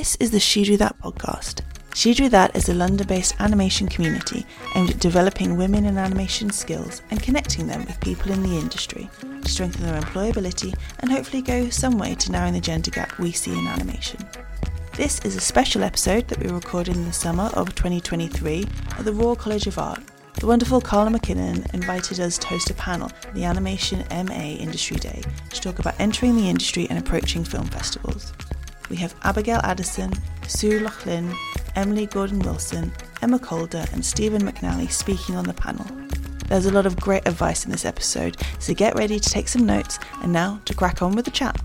This is the She Drew That podcast. She Drew That is a London based animation community aimed at developing women in animation skills and connecting them with people in the industry to strengthen their employability and hopefully go some way to narrowing the gender gap we see in animation. This is a special episode that we recorded in the summer of 2023 at the Royal College of Art. The wonderful Carla McKinnon invited us to host a panel at the Animation MA Industry Day to talk about entering the industry and approaching film festivals. We have Abigail Addison, Sue Laughlin, Emily Gordon Wilson, Emma Calder, and Stephen McNally speaking on the panel. There's a lot of great advice in this episode, so get ready to take some notes and now to crack on with the chat.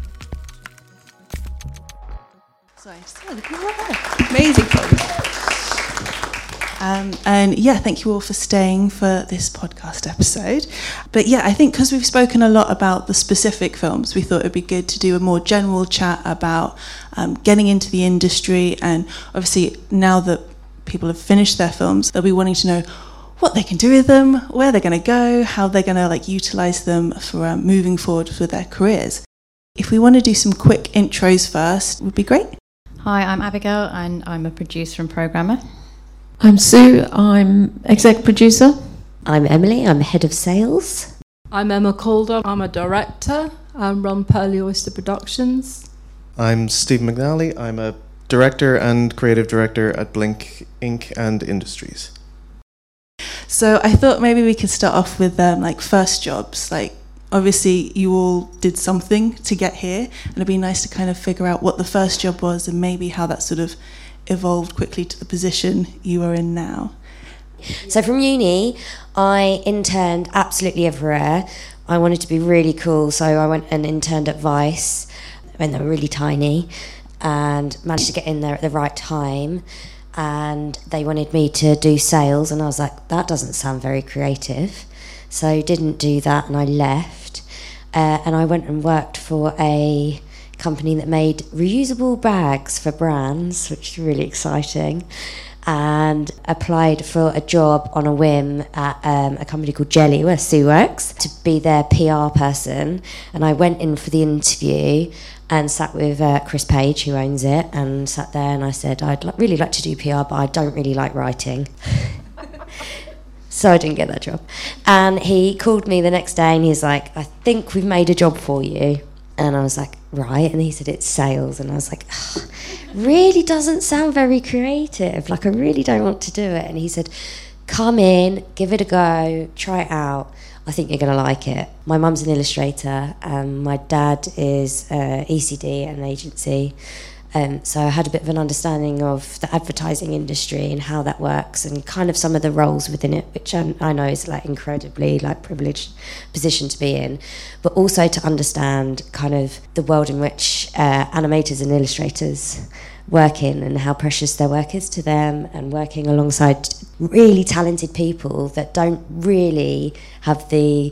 Sorry, amazing Um, and yeah, thank you all for staying for this podcast episode. But yeah, I think because we've spoken a lot about the specific films, we thought it'd be good to do a more general chat about um, getting into the industry. And obviously, now that people have finished their films, they'll be wanting to know what they can do with them, where they're going to go, how they're going to like utilize them for um, moving forward with their careers. If we want to do some quick intros first, would be great. Hi, I'm Abigail, and I'm a producer and programmer. I'm Sue. I'm exec producer. I'm Emily. I'm head of sales. I'm Emma Calder. I'm a director. I run Pearly Oyster Productions. I'm Steve McNally. I'm a director and creative director at Blink Ink. and Industries. So I thought maybe we could start off with um, like first jobs. Like obviously you all did something to get here, and it'd be nice to kind of figure out what the first job was and maybe how that sort of evolved quickly to the position you are in now. So from uni, I interned absolutely everywhere. I wanted to be really cool, so I went and interned at Vice when they were really tiny and managed to get in there at the right time. And they wanted me to do sales, and I was like, that doesn't sound very creative. So didn't do that, and I left. Uh, and I went and worked for a company that made reusable bags for brands, which is really exciting and applied for a job on a whim at um, a company called Jelly, where Sue works, to be their PR person. And I went in for the interview and sat with uh, Chris Page, who owns it, and sat there and I said, I'd li- really like to do PR, but I don't really like writing. so I didn't get that job. And he called me the next day and he's like, I think we've made a job for you. And I was like, right. And he said, it's sales. And I was like, really doesn't sound very creative. Like, I really don't want to do it. And he said, come in, give it a go, try it out. I think you're going to like it. My mum's an illustrator, and my dad is uh, ECD, an agency. Um, so I had a bit of an understanding of the advertising industry and how that works, and kind of some of the roles within it, which I, I know is like incredibly like privileged position to be in, but also to understand kind of the world in which uh, animators and illustrators work in and how precious their work is to them, and working alongside really talented people that don't really have the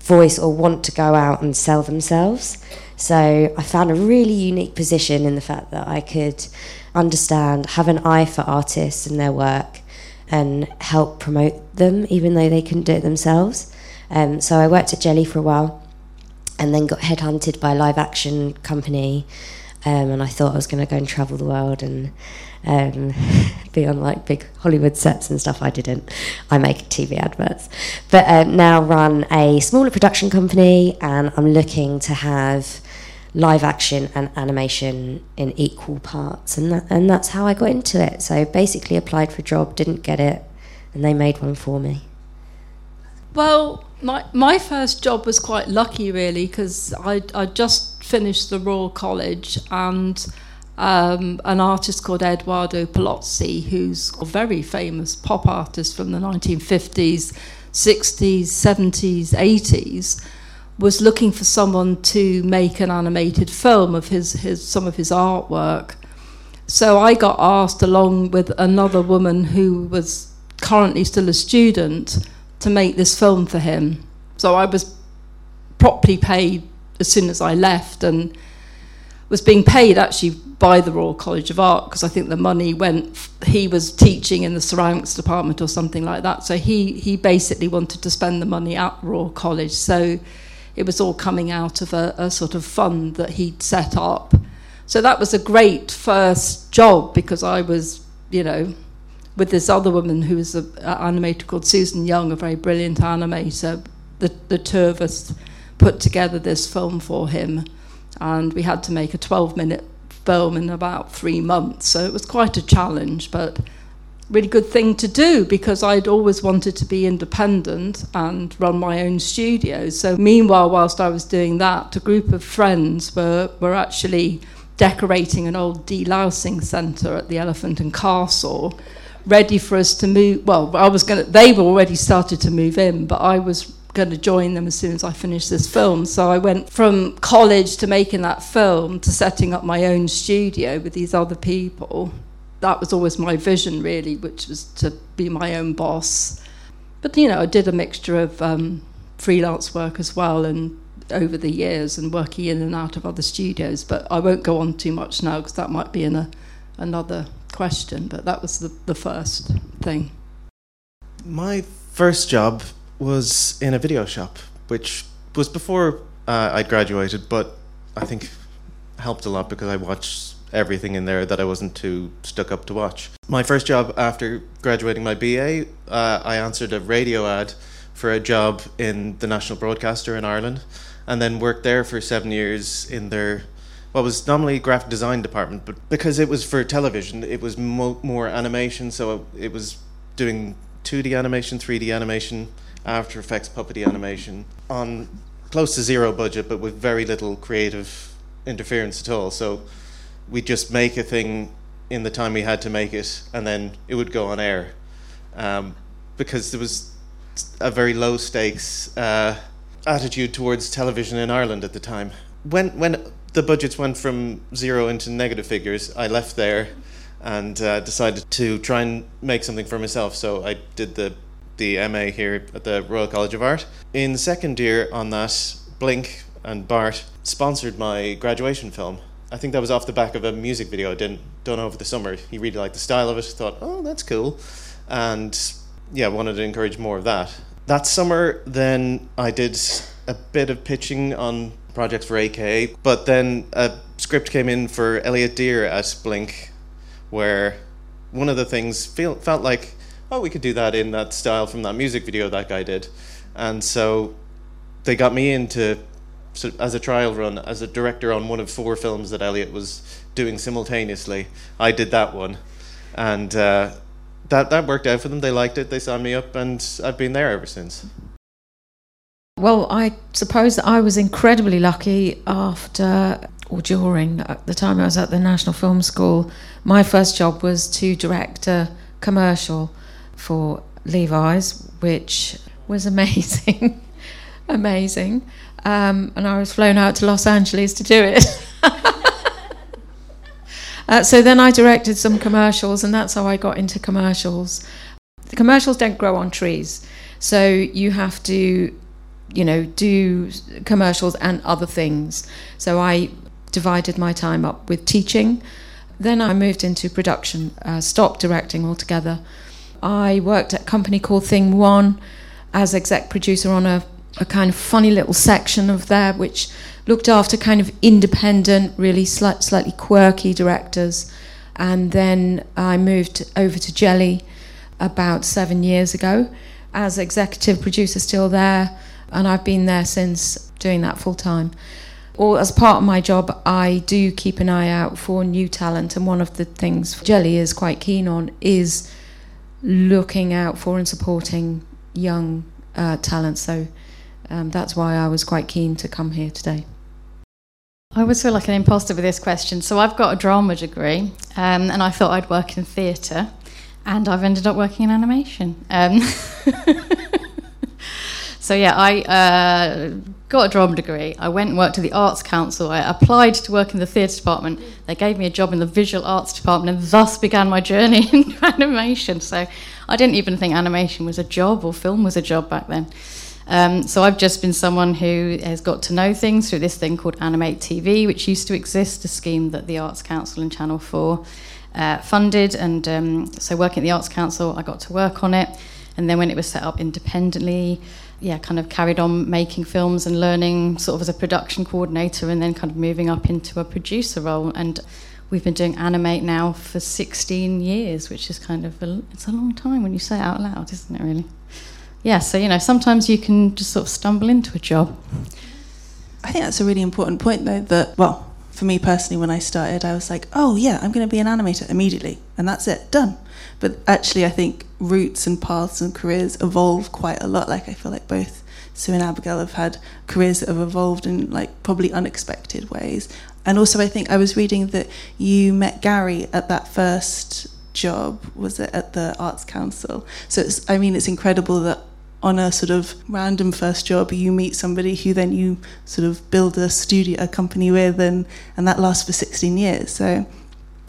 voice or want to go out and sell themselves. So I found a really unique position in the fact that I could understand, have an eye for artists and their work, and help promote them, even though they couldn't do it themselves. Um, so I worked at Jelly for a while, and then got headhunted by a live action company. Um, and I thought I was going to go and travel the world and um, be on like big Hollywood sets and stuff. I didn't. I make TV adverts, but um, now run a smaller production company, and I'm looking to have live action and animation in equal parts, and that, and that's how I got into it. So basically, applied for a job, didn't get it, and they made one for me. Well, my my first job was quite lucky, really, because I I just finished the Royal College and. Um, an artist called Eduardo Paolozzi, who's a very famous pop artist from the 1950s, 60s, 70s, 80s, was looking for someone to make an animated film of his, his some of his artwork. So I got asked, along with another woman who was currently still a student, to make this film for him. So I was properly paid as soon as I left and was being paid actually by the Royal College of Art because I think the money went. He was teaching in the ceramics department or something like that. So he he basically wanted to spend the money at Royal College. So it was all coming out of a, a sort of fund that he'd set up So that was a great first job because I was, you know, with this other woman who was an animator called Susan Young, a very brilliant animator. The, the two of us put together this film for him, and we had to make a 12 minute film in about three months. So it was quite a challenge, but really good thing to do because I'd always wanted to be independent and run my own studio. So meanwhile, whilst I was doing that, a group of friends were, were actually decorating an old delousing centre at the Elephant and Castle, ready for us to move. Well, I was going. They were already started to move in, but I was going to join them as soon as I finished this film. So I went from college to making that film to setting up my own studio with these other people. That was always my vision, really, which was to be my own boss. But you know, I did a mixture of um, freelance work as well, and over the years and working in and out of other studios. But I won't go on too much now because that might be in a, another question. But that was the, the first thing. My first job was in a video shop, which was before uh, I graduated, but I think helped a lot because I watched everything in there that I wasn't too stuck up to watch. My first job after graduating my BA, uh, I answered a radio ad for a job in the national broadcaster in Ireland and then worked there for seven years in their what was nominally graphic design department, but because it was for television, it was mo- more animation. So it was doing 2D animation, 3D animation, After Effects puppety animation on close to zero budget, but with very little creative interference at all. So we just make a thing in the time we had to make it, and then it would go on air um, because there was a very low stakes. Uh, attitude towards television in Ireland at the time. When when the budgets went from zero into negative figures, I left there and uh, decided to try and make something for myself. So I did the the MA here at the Royal College of Art. In second year on that, Blink and Bart sponsored my graduation film. I think that was off the back of a music video I didn't done over the summer. He really liked the style of it. Thought, oh, that's cool, and yeah, wanted to encourage more of that. That summer, then I did a bit of pitching on projects for AKA, but then a script came in for Elliot Deer at Blink, where one of the things feel, felt like, oh, we could do that in that style from that music video that guy did. And so they got me into as a trial run as a director on one of four films that Elliot was doing simultaneously. I did that one, and uh, that that worked out for them. They liked it. They signed me up, and I've been there ever since. Well, I suppose I was incredibly lucky after or during the time I was at the National Film School. My first job was to direct a commercial for Levi's, which was amazing, amazing. Um, and I was flown out to Los Angeles to do it. Uh, so then I directed some commercials, and that's how I got into commercials. The commercials don't grow on trees, so you have to, you know, do commercials and other things. So I divided my time up with teaching. Then I moved into production, uh, stopped directing altogether. I worked at a company called Thing One as exec producer on a, a kind of funny little section of there, which looked after kind of independent, really slight, slightly quirky directors. And then I moved over to Jelly about seven years ago as executive producer, still there. And I've been there since doing that full time. Or as part of my job, I do keep an eye out for new talent. And one of the things Jelly is quite keen on is looking out for and supporting young uh, talent. So um, that's why I was quite keen to come here today. I always feel like an imposter with this question. So I've got a drama degree, um, and I thought I'd work in theatre, and I've ended up working in animation. Um, so yeah, I uh, got a drama degree. I went and worked at the Arts Council. I applied to work in the theatre department. They gave me a job in the visual arts department, and thus began my journey into animation. So I didn't even think animation was a job or film was a job back then. Um, so I've just been someone who has got to know things through this thing called Animate TV, which used to exist, a scheme that the Arts Council and Channel 4 uh, funded. And um, so working at the Arts Council, I got to work on it. And then when it was set up independently, yeah, kind of carried on making films and learning sort of as a production coordinator and then kind of moving up into a producer role. And we've been doing Animate now for 16 years, which is kind of a, it's a long time when you say it out loud, isn't it? Really? Yeah. So you know, sometimes you can just sort of stumble into a job. I think that's a really important point, though. That well, for me personally, when I started, I was like, oh yeah, I'm going to be an animator immediately, and that's it, done. But actually, I think routes and paths and careers evolve quite a lot. Like I feel like both Sue and Abigail have had careers that have evolved in like probably unexpected ways. And also, I think I was reading that you met Gary at that first job. Was it at the Arts Council? So it's, I mean, it's incredible that on a sort of random first job you meet somebody who then you sort of build a studio, a company with, and and that lasts for 16 years. So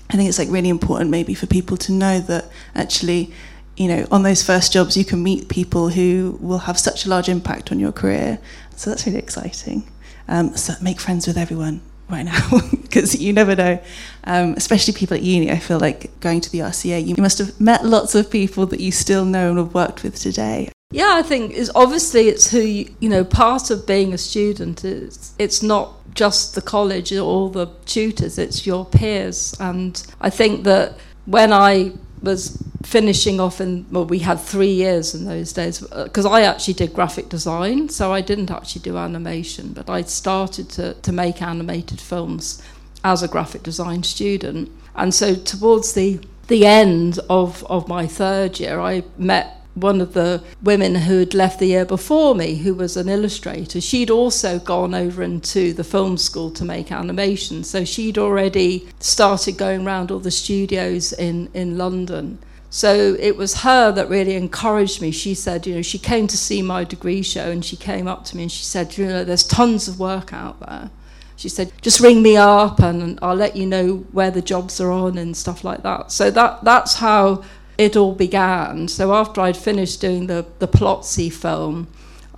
I think it's like really important maybe for people to know that actually, you know, on those first jobs you can meet people who will have such a large impact on your career. So that's really exciting. Um, so make friends with everyone right now because you never know. Um, especially people at uni. I feel like going to the RCA, you must have met lots of people that you still know and have worked with today. Yeah, I think is obviously it's who you, you know. Part of being a student is it's not just the college or the tutors, it's your peers. And I think that when I was finishing off in well we had three years in those days because uh, I actually did graphic design so I didn't actually do animation but I started to, to make animated films as a graphic design student and so towards the the end of, of my third year I met one of the women who had left the year before me, who was an illustrator, she'd also gone over into the film school to make animation. So she'd already started going around all the studios in, in London. So it was her that really encouraged me. She said, you know, she came to see my degree show and she came up to me and she said, you know, there's tons of work out there. She said, just ring me up and I'll let you know where the jobs are on and stuff like that. So that that's how it all began. So after I'd finished doing the the Paolozzi film,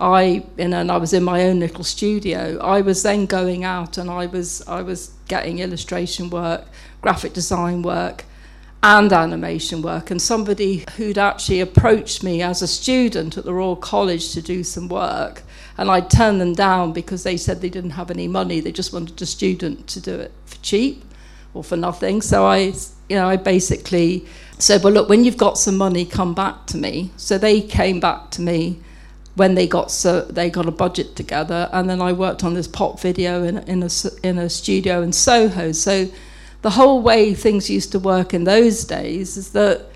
I you know, and I was in my own little studio. I was then going out and I was I was getting illustration work, graphic design work, and animation work. And somebody who'd actually approached me as a student at the Royal College to do some work, and I'd turned them down because they said they didn't have any money. They just wanted a student to do it for cheap or for nothing. So I, you know, I basically said, well, look, when you've got some money, come back to me. So they came back to me when they got so they got a budget together, and then I worked on this pop video in, in a in a studio in Soho. So the whole way things used to work in those days is that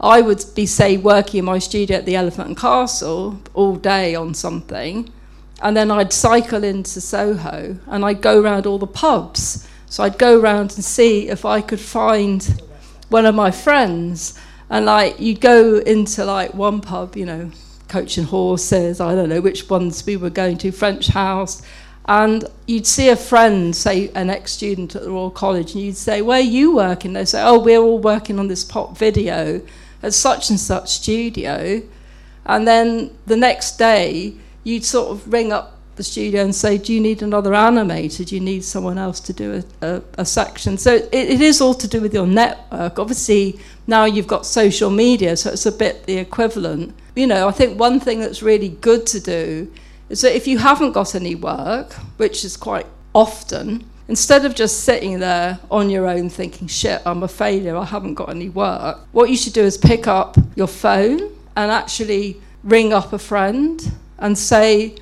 I would be say working in my studio at the Elephant and Castle all day on something, and then I'd cycle into Soho and I'd go around all the pubs. So I'd go around and see if I could find one of my friends, and like you go into like one pub, you know, Coach and Horses, I don't know which ones we were going to, French House, and you'd see a friend, say an ex-student at the Royal College, and you'd say, "Where are you working?" They say, "Oh, we're all working on this pop video at such and such studio," and then the next day you'd sort of ring up the studio and say, Do you need another animator? Do you need someone else to do a, a, a section? So it, it is all to do with your network. Obviously, now you've got social media, so it's a bit the equivalent. You know, I think one thing that's really good to do is that if you haven't got any work, which is quite often, instead of just sitting there on your own thinking, shit, I'm a failure, I haven't got any work, what you should do is pick up your phone and actually ring up a friend and say,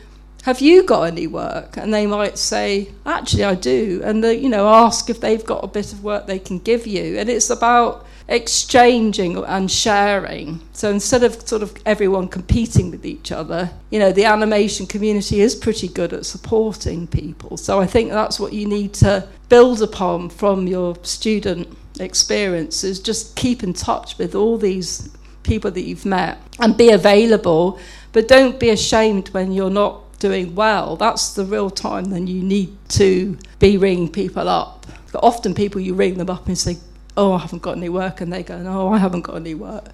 have you got any work? And they might say, actually, I do. And, they, you know, ask if they've got a bit of work they can give you. And it's about exchanging and sharing. So instead of sort of everyone competing with each other, you know, the animation community is pretty good at supporting people. So I think that's what you need to build upon from your student experience is just keep in touch with all these people that you've met and be available, but don't be ashamed when you're not doing well, that's the real time then you need to be ringing people up. But often people, you ring them up and say, oh, I haven't got any work, and they go, no, I haven't got any work.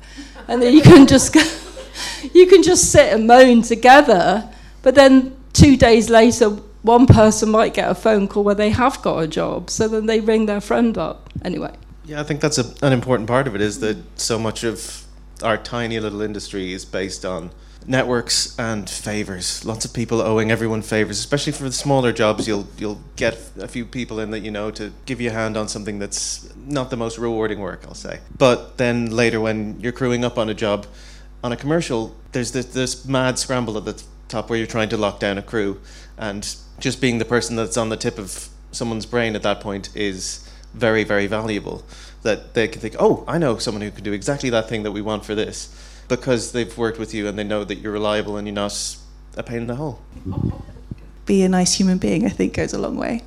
And then you can just go, you can just sit and moan together, but then two days later, one person might get a phone call where they have got a job, so then they ring their friend up. Anyway. Yeah, I think that's a, an important part of it is that so much of our tiny little industry is based on networks and favors. Lots of people owing everyone favors, especially for the smaller jobs. You'll you'll get a few people in that you know to give you a hand on something that's not the most rewarding work, I'll say. But then later, when you're crewing up on a job, on a commercial, there's this, this mad scramble at the top where you're trying to lock down a crew, and just being the person that's on the tip of someone's brain at that point is very very valuable. That they can think, oh, I know someone who can do exactly that thing that we want for this because they've worked with you and they know that you're reliable and you're not a pain in the hole. Be a nice human being, I think, goes a long way.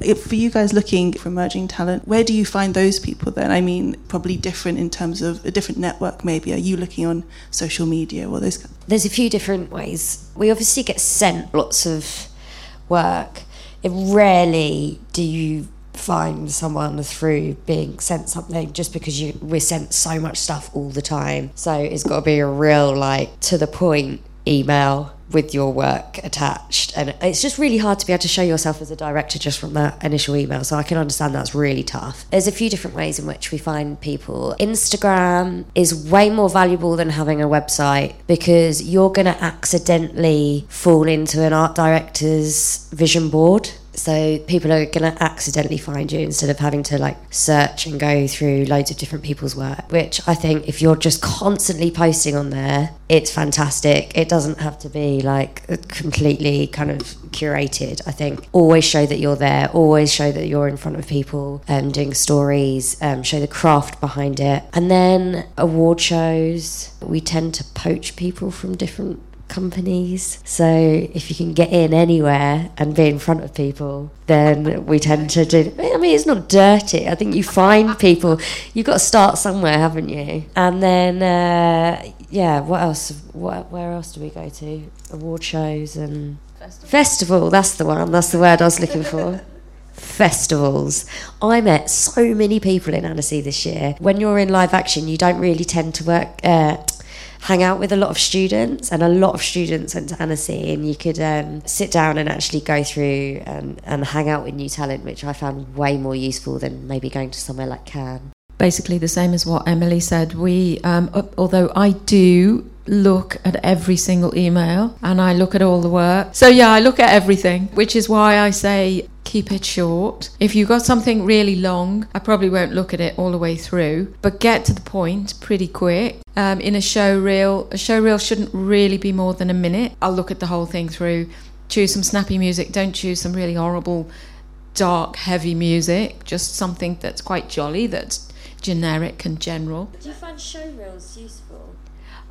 If for you guys looking for emerging talent, where do you find those people then? I mean, probably different in terms of a different network, maybe. Are you looking on social media or those? There's a few different ways. We obviously get sent lots of work. It rarely do you find someone through being sent something just because you we're sent so much stuff all the time. So it's got to be a real like to the point email with your work attached. And it's just really hard to be able to show yourself as a director just from that initial email. So i can understand that's really tough. There's a few different ways in which we find people. Instagram is way more valuable than having a website because you're going to accidentally fall into an art director's vision board so people are going to accidentally find you instead of having to like search and go through loads of different people's work which i think if you're just constantly posting on there it's fantastic. It doesn't have to be like completely kind of curated. I think always show that you're there always show that you're in front of people um, doing stories um, show the craft behind it. And then award shows we tend to poach people from different companies. So if you can get in anywhere and be in front of people, then we tend to do. I mean, it's not dirty. I think you find people. You've got to start somewhere, haven't you? And then, uh, yeah, what else? What, where else do we go to? Award shows and festival. festival. That's the one. That's the word I was looking for. festivals. I met so many people in Annecy this year. When you're in live action, you don't really tend to work. Uh, hang out with a lot of students, and a lot of students went to Annecy, and you could um, sit down and actually go through and, and hang out with new talent, which I found way more useful than maybe going to somewhere like Cannes. Basically, the same as what Emily said. We, um, although I do look at every single email and I look at all the work. So, yeah, I look at everything, which is why I say keep it short. If you've got something really long, I probably won't look at it all the way through, but get to the point pretty quick. Um, in a show reel, a show reel shouldn't really be more than a minute. I'll look at the whole thing through, choose some snappy music, don't choose some really horrible, dark, heavy music, just something that's quite jolly, that's generic and general. Do you find show reels useful?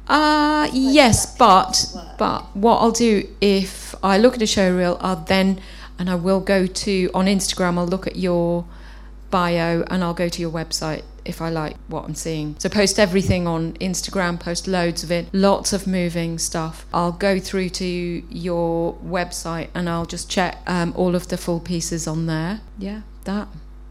Uh, yes, but but what I'll do if I look at a show reel, I'll then and I will go to on Instagram. I'll look at your bio and I'll go to your website if I like what I'm seeing. So post everything on Instagram, post loads of it, lots of moving stuff. I'll go through to your website and I'll just check um, all of the full pieces on there. Yeah, that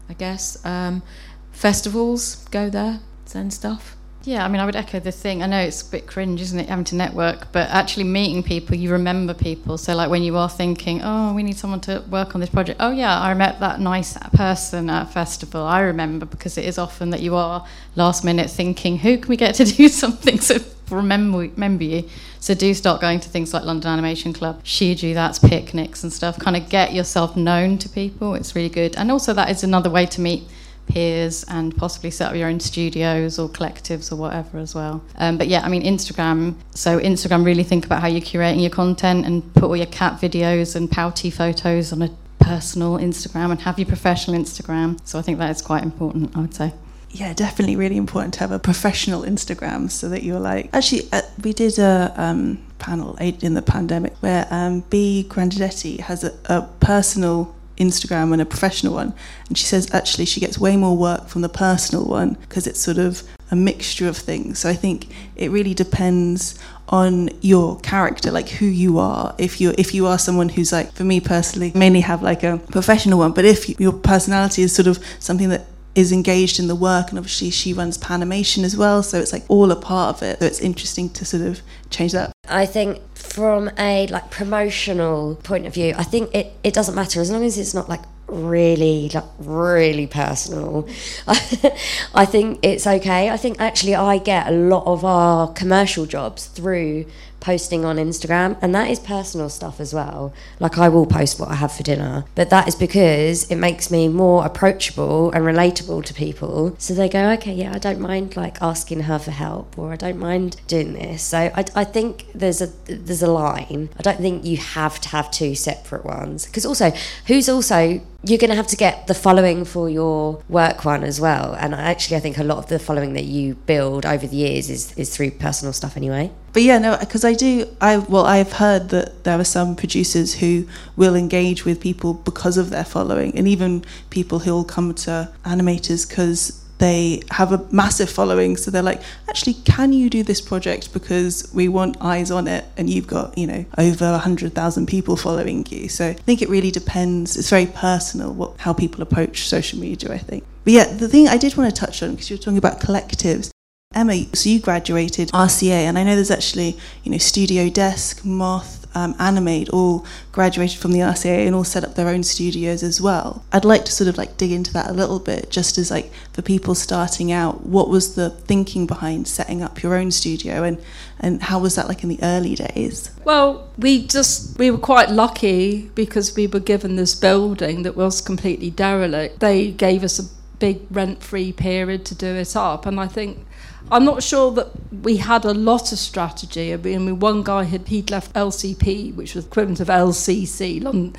I guess. Um, festivals, go there, send stuff. Yeah, I mean, I would echo the thing. I know it's a bit cringe, isn't it, having to network, but actually meeting people, you remember people. So, like, when you are thinking, oh, we need someone to work on this project, oh, yeah, I met that nice person at a festival. I remember because it is often that you are last minute thinking, who can we get to do something to remember, remember you? So, do start going to things like London Animation Club, Shiju, that's picnics and stuff. Kind of get yourself known to people. It's really good. And also, that is another way to meet peers and possibly set up your own studios or collectives or whatever as well. Um, but yeah, I mean, Instagram. So, Instagram, really think about how you're curating your content and put all your cat videos and pouty photos on a personal Instagram and have your professional Instagram. So, I think that is quite important, I would say yeah, definitely really important to have a professional Instagram so that you're like. Actually, uh, we did a um, panel in the pandemic where um, B. Grandinetti has a, a personal Instagram and a professional one. And she says actually she gets way more work from the personal one because it's sort of a mixture of things. So I think it really depends on your character, like who you are. If you if you are someone who's like, for me personally, mainly have like a professional one, but if your personality is sort of something that is engaged in the work and obviously she runs Panimation as well so it's like all a part of it so it's interesting to sort of change that I think from a like promotional point of view I think it, it doesn't matter as long as it's not like really, like, really personal. I think it's okay. I think actually I get a lot of our commercial jobs through posting on Instagram, and that is personal stuff as well. Like I will post what I have for dinner, but that is because it makes me more approachable and relatable to people. So they go, okay, yeah, I don't mind like asking her for help, or I don't mind doing this. So I, I think there's a there's a line. I don't think you have to have two separate ones because also who's also you're going to have to get the following for your work one as well. And actually, I think a lot of the following that you build over the years is, is through personal stuff anyway. But yeah, no, because I do. I well, I've heard that there are some producers who will engage with people because of their following, and even people who will come to animators because they have a massive following so they're like actually can you do this project? Because we want eyes on it and you've got you know over 100,000 people following you. So I think it really depends. It's very personal what how people approach social media I think. But yeah the thing I did want to touch on because you were talking about collectives. Emma, so you graduated RCA, and I know there's actually, you know, Studio Desk, Moth, um, Animate all graduated from the RCA and all set up their own studios as well. I'd like to sort of like dig into that a little bit, just as like for people starting out, what was the thinking behind setting up your own studio, and and how was that like in the early days? Well, we just we were quite lucky because we were given this building that was completely derelict. They gave us a big rent-free period to do it up, and I think I'm not sure that we had a lot of strategy. I mean, one guy had he'd left LCP, which was equivalent of LCC, long,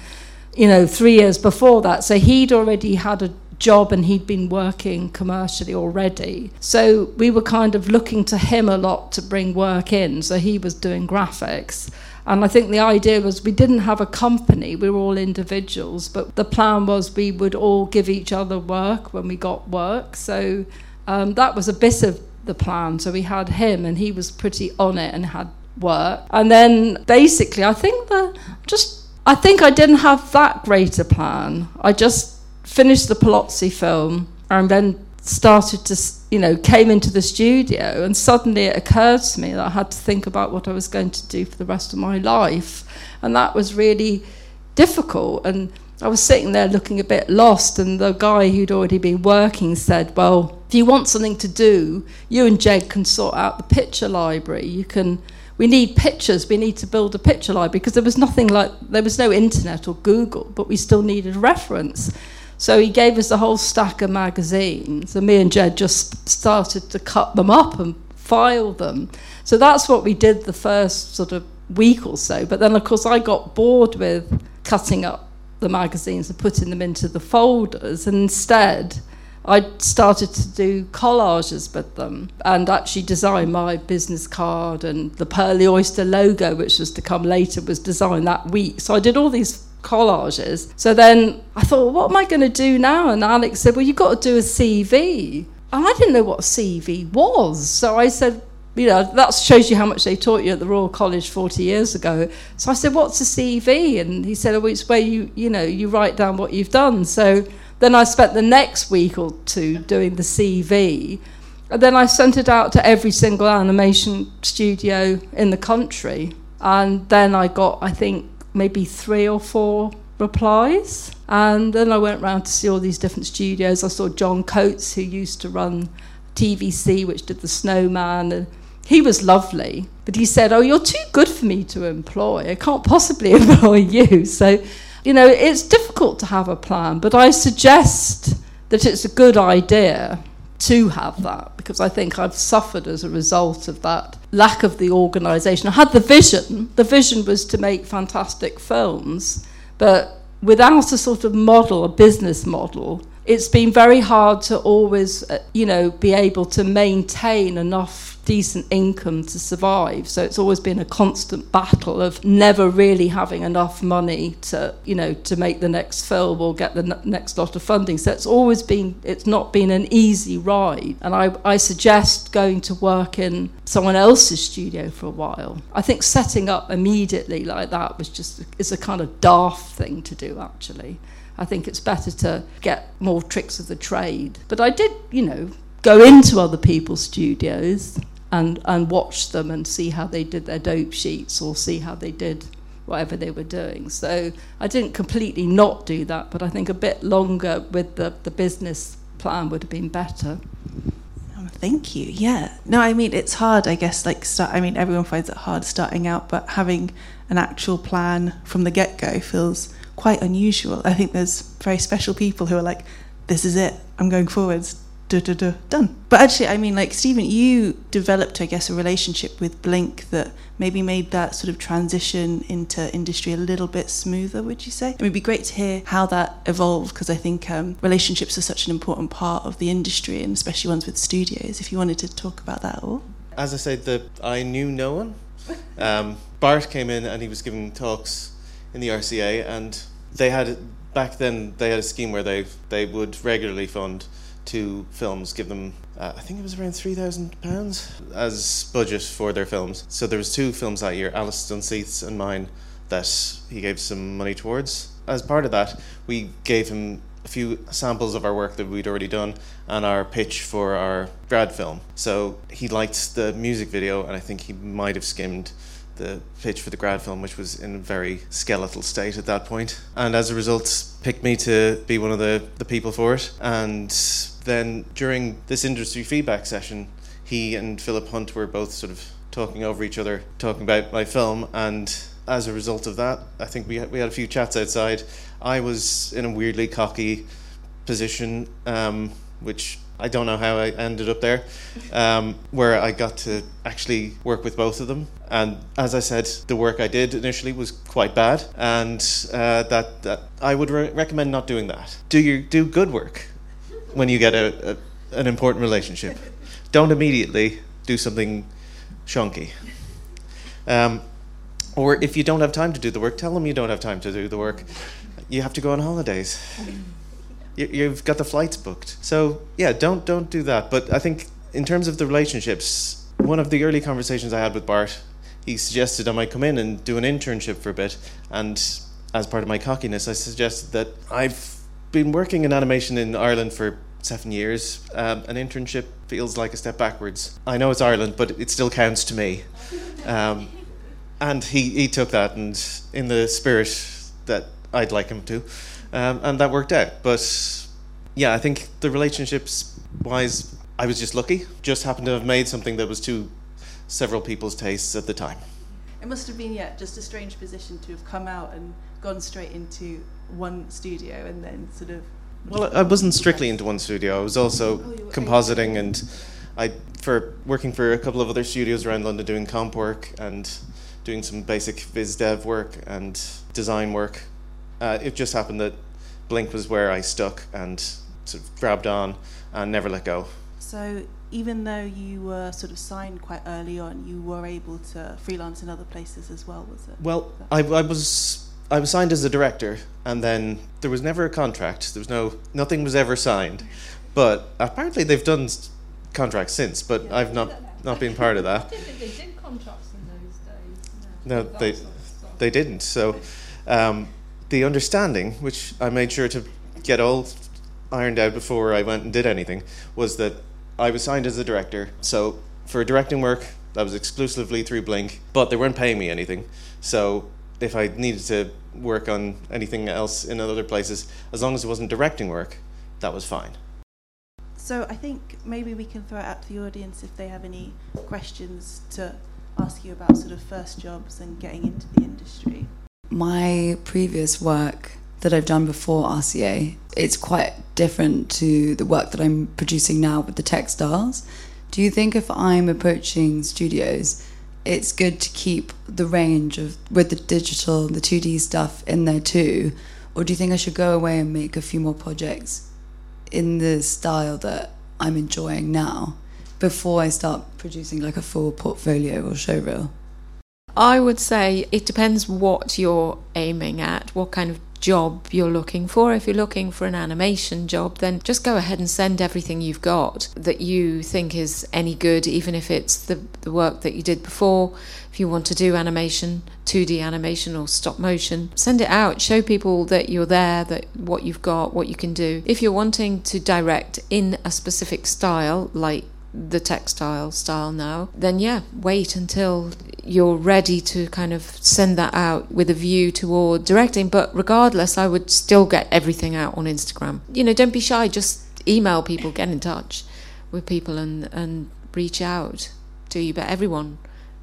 you know, three years before that. So he'd already had a job and he'd been working commercially already. So we were kind of looking to him a lot to bring work in. So he was doing graphics. And I think the idea was we didn't have a company, we were all individuals, but the plan was we would all give each other work when we got work. So um, that was a bit of the plan. So we had him, and he was pretty on it and had work. And then basically, I think the just I think I didn't have that great a plan. I just finished the Paolozzi film and then started to you know came into the studio and suddenly it occurred to me that I had to think about what I was going to do for the rest of my life and that was really difficult and I was sitting there looking a bit lost, and the guy who'd already been working said, Well, if you want something to do, you and Jed can sort out the picture library. You can. We need pictures. We need to build a picture library because there was nothing like there was no internet or Google, but we still needed reference. So he gave us a whole stack of magazines, and me and Jed just started to cut them up and file them. So that's what we did the first sort of week or so. But then, of course, I got bored with cutting up the magazines and putting them into the folders. And instead, I started to do collages with them and actually design my business card and the Pearly Oyster logo, which was to come later, was designed that week. So I did all these collages. So then I thought, what am I going to do now? And Alex said, well, you've got to do a CV. And I didn't know what a CV was. So I said, you know, that shows you how much they taught you at the Royal College 40 years ago. So I said, what's a CV? And he said, oh, it's where you, you know, you write down what you've done. So then I spent the next week or two doing the CV. And then I sent it out to every single animation studio in the country. And then I got, I think, maybe three or four replies. And then I went around to see all these different studios. I saw John Coates, who used to run TVC, which did the Snowman. And he was lovely, but he said, Oh, you're too good for me to employ. I can't possibly employ you. So, you know, it's difficult to have a plan, but I suggest that it's a good idea to have that because I think I've suffered as a result of that lack of the organisation. I had the vision, the vision was to make fantastic films, but without a sort of model, a business model, it's been very hard to always, uh, you know, be able to maintain enough decent income to survive. So it's always been a constant battle of never really having enough money to, you know, to make the next film or get the next lot of funding. So it's always been, it's not been an easy ride. And I, I suggest going to work in someone else's studio for a while. I think setting up immediately like that was just, is a kind of daft thing to do actually. I think it's better to get more tricks of the trade. But I did, you know, go into other people's studios and, and watch them and see how they did their dope sheets or see how they did whatever they were doing. So I didn't completely not do that, but I think a bit longer with the, the business plan would have been better. Oh, thank you. Yeah. No, I mean it's hard. I guess like start. I mean everyone finds it hard starting out, but having an actual plan from the get go feels quite unusual. I think there's very special people who are like, "This is it. I'm going forwards duh, duh, duh, done. But actually, I mean, like, Stephen, you developed, I guess, a relationship with Blink that maybe made that sort of transition into industry a little bit smoother, would you say? It would be great to hear how that evolved because I think um, relationships are such an important part of the industry and especially ones with studios. If you wanted to talk about that at all. As I said, the, I knew no one. Um, Bart came in and he was giving talks in the RCA, and they had back then they had a scheme where they they would regularly fund two films, give them uh, I think it was around three thousand pounds as budget for their films. So there was two films that year, Alice Dunseith's and mine, that he gave some money towards. As part of that, we gave him a few samples of our work that we'd already done and our pitch for our grad film. So he liked the music video, and I think he might have skimmed the pitch for the grad film, which was in a very skeletal state at that point. And as a result, picked me to be one of the, the people for it. And then during this industry feedback session, he and Philip Hunt were both sort of talking over each other, talking about my film. And as a result of that, I think we had, we had a few chats outside. I was in a weirdly cocky position, um, which I don't know how I ended up there, um, where I got to actually work with both of them. And as I said, the work I did initially was quite bad, and uh, that, that I would re- recommend not doing that. Do your do good work when you get a, a an important relationship. Don't immediately do something shonky. Um, or if you don't have time to do the work, tell them you don't have time to do the work. You have to go on holidays you, have got the flights booked. So yeah, don't don't do that. But I think in terms of the relationships, one of the early conversations I had with Bart, he suggested I might come in and do an internship for a bit. And as part of my cockiness, I suggested that I've been working in animation in Ireland for seven years. Um, an internship feels like a step backwards. I know it's Ireland, but it still counts to me. Um, and he, he took that, and in the spirit that I'd like him to um, and that worked out. But yeah, I think the relationships wise, I was just lucky. Just happened to have made something that was to several people's tastes at the time. It must have been yeah, just a strange position to have come out and gone straight into one studio and then sort of. Well, I wasn't strictly into one studio. I was also oh, compositing and I for working for a couple of other studios around London doing comp work and doing some basic viz dev work and design work uh, it just happened that Blink was where I stuck and sort of grabbed on and never let go. So even though you were sort of signed quite early on, you were able to freelance in other places as well, was it? Well, I, I was I was signed as a director, and then there was never a contract. There was no nothing was ever signed, but apparently they've done contracts since. But yeah, I've not not been part of that. I didn't think they did contracts in those days. No, no they they didn't. So. Um, the understanding, which I made sure to get all ironed out before I went and did anything, was that I was signed as a director. So for directing work, that was exclusively through Blink, but they weren't paying me anything. So if I needed to work on anything else in other places, as long as it wasn't directing work, that was fine. So I think maybe we can throw it out to the audience if they have any questions to ask you about sort of first jobs and getting into the industry my previous work that I've done before RCA, it's quite different to the work that I'm producing now with the textiles. Do you think if I'm approaching studios, it's good to keep the range of with the digital, the 2D stuff in there too? Or do you think I should go away and make a few more projects in the style that I'm enjoying now before I start producing like a full portfolio or showreel? I would say it depends what you're aiming at, what kind of job you're looking for. If you're looking for an animation job, then just go ahead and send everything you've got that you think is any good, even if it's the, the work that you did before. If you want to do animation, 2D animation or stop motion, send it out. Show people that you're there, that what you've got, what you can do. If you're wanting to direct in a specific style, like the textile style now, then yeah, wait until you're ready to kind of send that out with a view toward directing. But regardless, I would still get everything out on Instagram. You know, don't be shy, just email people, get in touch with people and, and reach out to you. But everyone,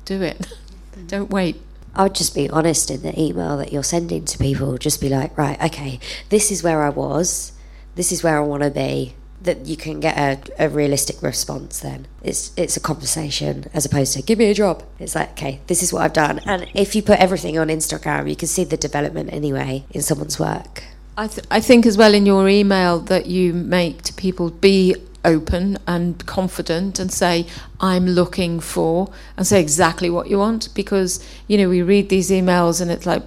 do it. don't wait. I would just be honest in the email that you're sending to people. Just be like, right, okay, this is where I was, this is where I want to be. That you can get a, a realistic response. Then it's it's a conversation as opposed to give me a job. It's like, okay, this is what I've done, and if you put everything on Instagram, you can see the development anyway in someone's work. I, th- I think as well in your email that you make to people be open and confident and say i'm looking for and say exactly what you want because you know we read these emails and it's like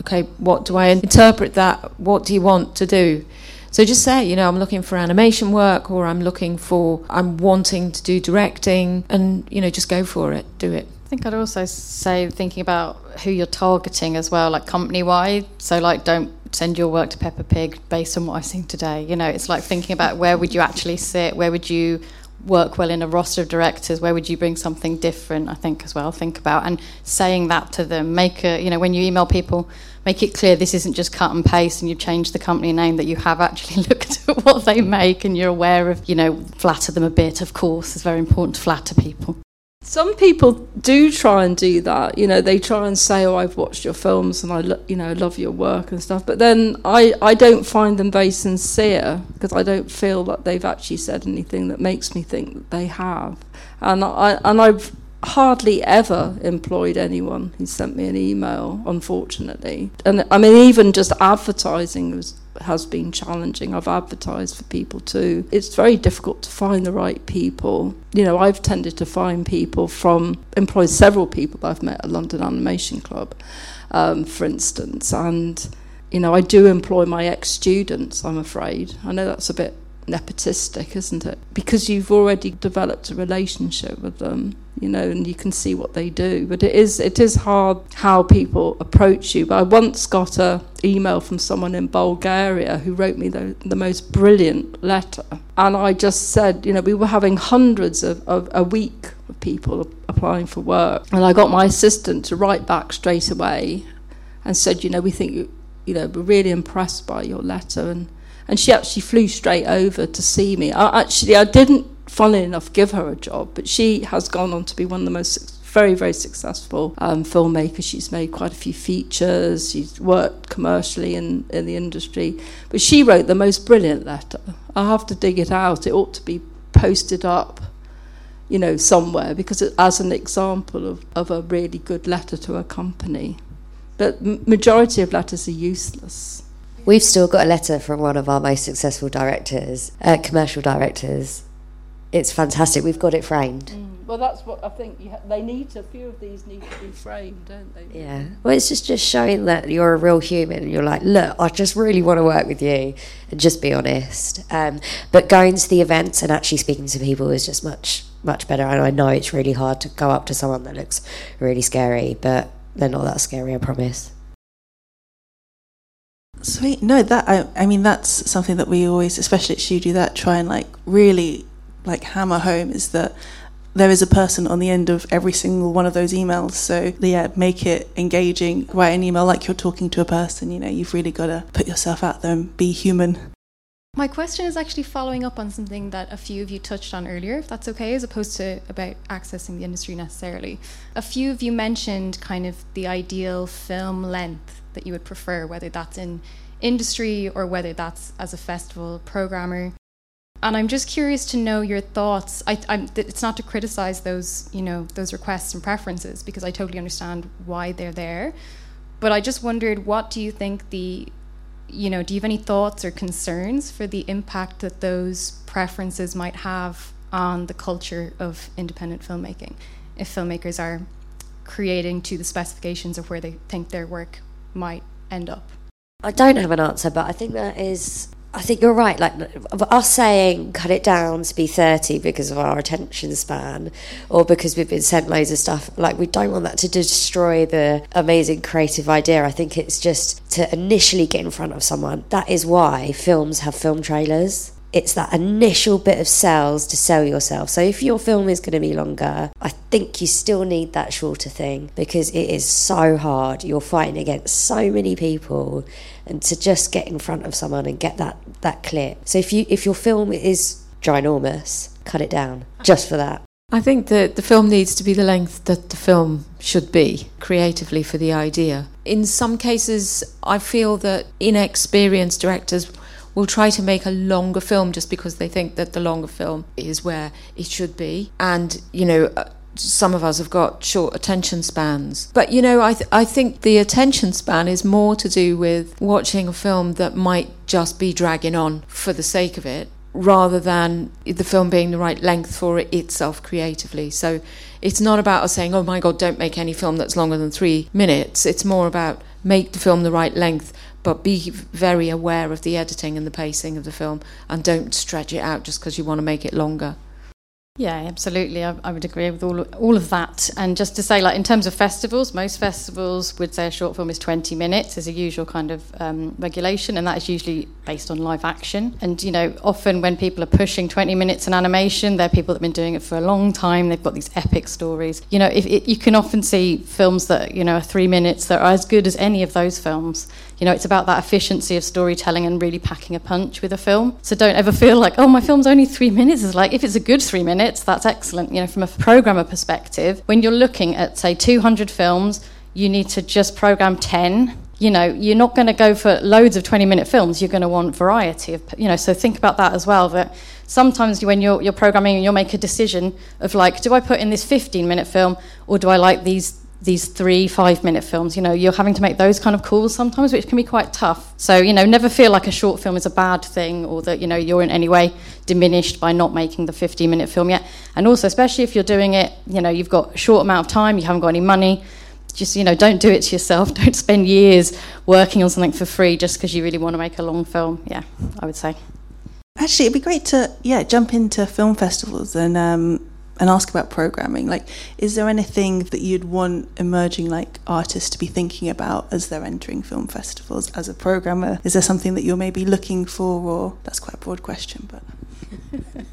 okay what do i interpret that what do you want to do so just say you know i'm looking for animation work or i'm looking for i'm wanting to do directing and you know just go for it do it I think I'd also say thinking about who you're targeting as well, like company wide. So, like, don't send your work to Peppa Pig based on what I've seen today. You know, it's like thinking about where would you actually sit, where would you work well in a roster of directors, where would you bring something different, I think, as well. Think about and saying that to them. Make a, you know, when you email people, make it clear this isn't just cut and paste and you've changed the company name, that you have actually looked at what they make and you're aware of, you know, flatter them a bit, of course. It's very important to flatter people. Some people do try and do that. You know, they try and say, "Oh, I've watched your films and I, lo- you know, love your work and stuff." But then I, I don't find them very sincere because I don't feel that they've actually said anything that makes me think that they have. And I, and I've hardly ever employed anyone who sent me an email, unfortunately. And I mean, even just advertising was has been challenging. I've advertised for people too. It's very difficult to find the right people. You know, I've tended to find people from, employed several people I've met at London Animation Club, um, for instance. And, you know, I do employ my ex students, I'm afraid. I know that's a bit nepotistic, isn't it? Because you've already developed a relationship with them, you know, and you can see what they do. But it is it is hard how people approach you. But I once got a email from someone in Bulgaria who wrote me the, the most brilliant letter, and I just said, you know, we were having hundreds of, of a week of people applying for work, and I got my assistant to write back straight away, and said, you know, we think you, you know, we're really impressed by your letter and and she actually flew straight over to see me. I, actually, I didn't, funnily enough, give her a job, but she has gone on to be one of the most very, very successful um, filmmakers. She's made quite a few features. She's worked commercially in, in the industry. But she wrote the most brilliant letter. I have to dig it out. It ought to be posted up, you know, somewhere because it, as an example of, of a really good letter to a company. But majority of letters are useless. We've still got a letter from one of our most successful directors, uh, commercial directors. It's fantastic. We've got it framed. Mm. Well, that's what I think. Ha- they need to, a few of these need to be framed, don't they? Yeah. Well, it's just just showing that you're a real human. And you're like, look, I just really want to work with you, and just be honest. Um, but going to the events and actually speaking to people is just much much better. And I know it's really hard to go up to someone that looks really scary, but they're not that scary. I promise. Sweet. No, that I, I mean that's something that we always, especially at She Drew That, try and like really like hammer home is that there is a person on the end of every single one of those emails. So yeah, make it engaging. Write an email like you're talking to a person. You know, you've really got to put yourself out there and be human. My question is actually following up on something that a few of you touched on earlier, if that's okay, as opposed to about accessing the industry necessarily. A few of you mentioned kind of the ideal film length that you would prefer, whether that's in industry or whether that's as a festival programmer. And I'm just curious to know your thoughts. I, it's not to criticize those, you know, those requests and preferences because I totally understand why they're there. But I just wondered, what do you think the, you know, do you have any thoughts or concerns for the impact that those preferences might have on the culture of independent filmmaking if filmmakers are creating to the specifications of where they think their work might end up? I don't have an answer, but I think that is. I think you're right. Like us saying cut it down to be 30 because of our attention span or because we've been sent loads of stuff. Like, we don't want that to destroy the amazing creative idea. I think it's just to initially get in front of someone. That is why films have film trailers it's that initial bit of sales to sell yourself. So if your film is going to be longer, I think you still need that shorter thing because it is so hard. You're fighting against so many people and to just get in front of someone and get that that clip. So if you if your film is ginormous, cut it down just for that. I think that the film needs to be the length that the film should be creatively for the idea. In some cases, I feel that inexperienced directors will try to make a longer film just because they think that the longer film is where it should be. And, you know, uh, some of us have got short attention spans. But, you know, I, th- I think the attention span is more to do with watching a film that might just be dragging on for the sake of it rather than the film being the right length for it itself creatively. So it's not about us saying, oh my God, don't make any film that's longer than three minutes. It's more about make the film the right length, but be very aware of the editing and the pacing of the film and don't stretch it out just because you want to make it longer. Yeah, absolutely. I, I, would agree with all all of that. And just to say, like in terms of festivals, most festivals would say a short film is 20 minutes as a usual kind of um, regulation, and that is usually based on live action. And you know, often when people are pushing 20 minutes in animation, they're people that've been doing it for a long time. They've got these epic stories. You know, if it, you can often see films that you know are three minutes that are as good as any of those films. You know, it's about that efficiency of storytelling and really packing a punch with a film. So don't ever feel like, oh, my film's only three minutes. It's like if it's a good three minutes that's excellent. You know, from a programmer perspective, when you're looking at, say, 200 films, you need to just program 10 you know you're not going to go for loads of 20 minute films you're going to want variety of you know so think about that as well that sometimes when you're, you're programming you'll make a decision of like do i put in this 15 minute film or do i like these these three five minute films you know you're having to make those kind of calls sometimes which can be quite tough. So you know never feel like a short film is a bad thing or that you know you're in any way diminished by not making the 15 minute film yet. And also especially if you're doing it you know you've got a short amount of time you haven't got any money just you know don't do it to yourself. Don't spend years working on something for free just because you really want to make a long film. Yeah i would say. Actually it'd be great to yeah jump into film festivals and um, and ask about programming. Like, is there anything that you'd want emerging like artists to be thinking about as they're entering film festivals as a programmer? Is there something that you're maybe looking for, or that's quite a broad question, but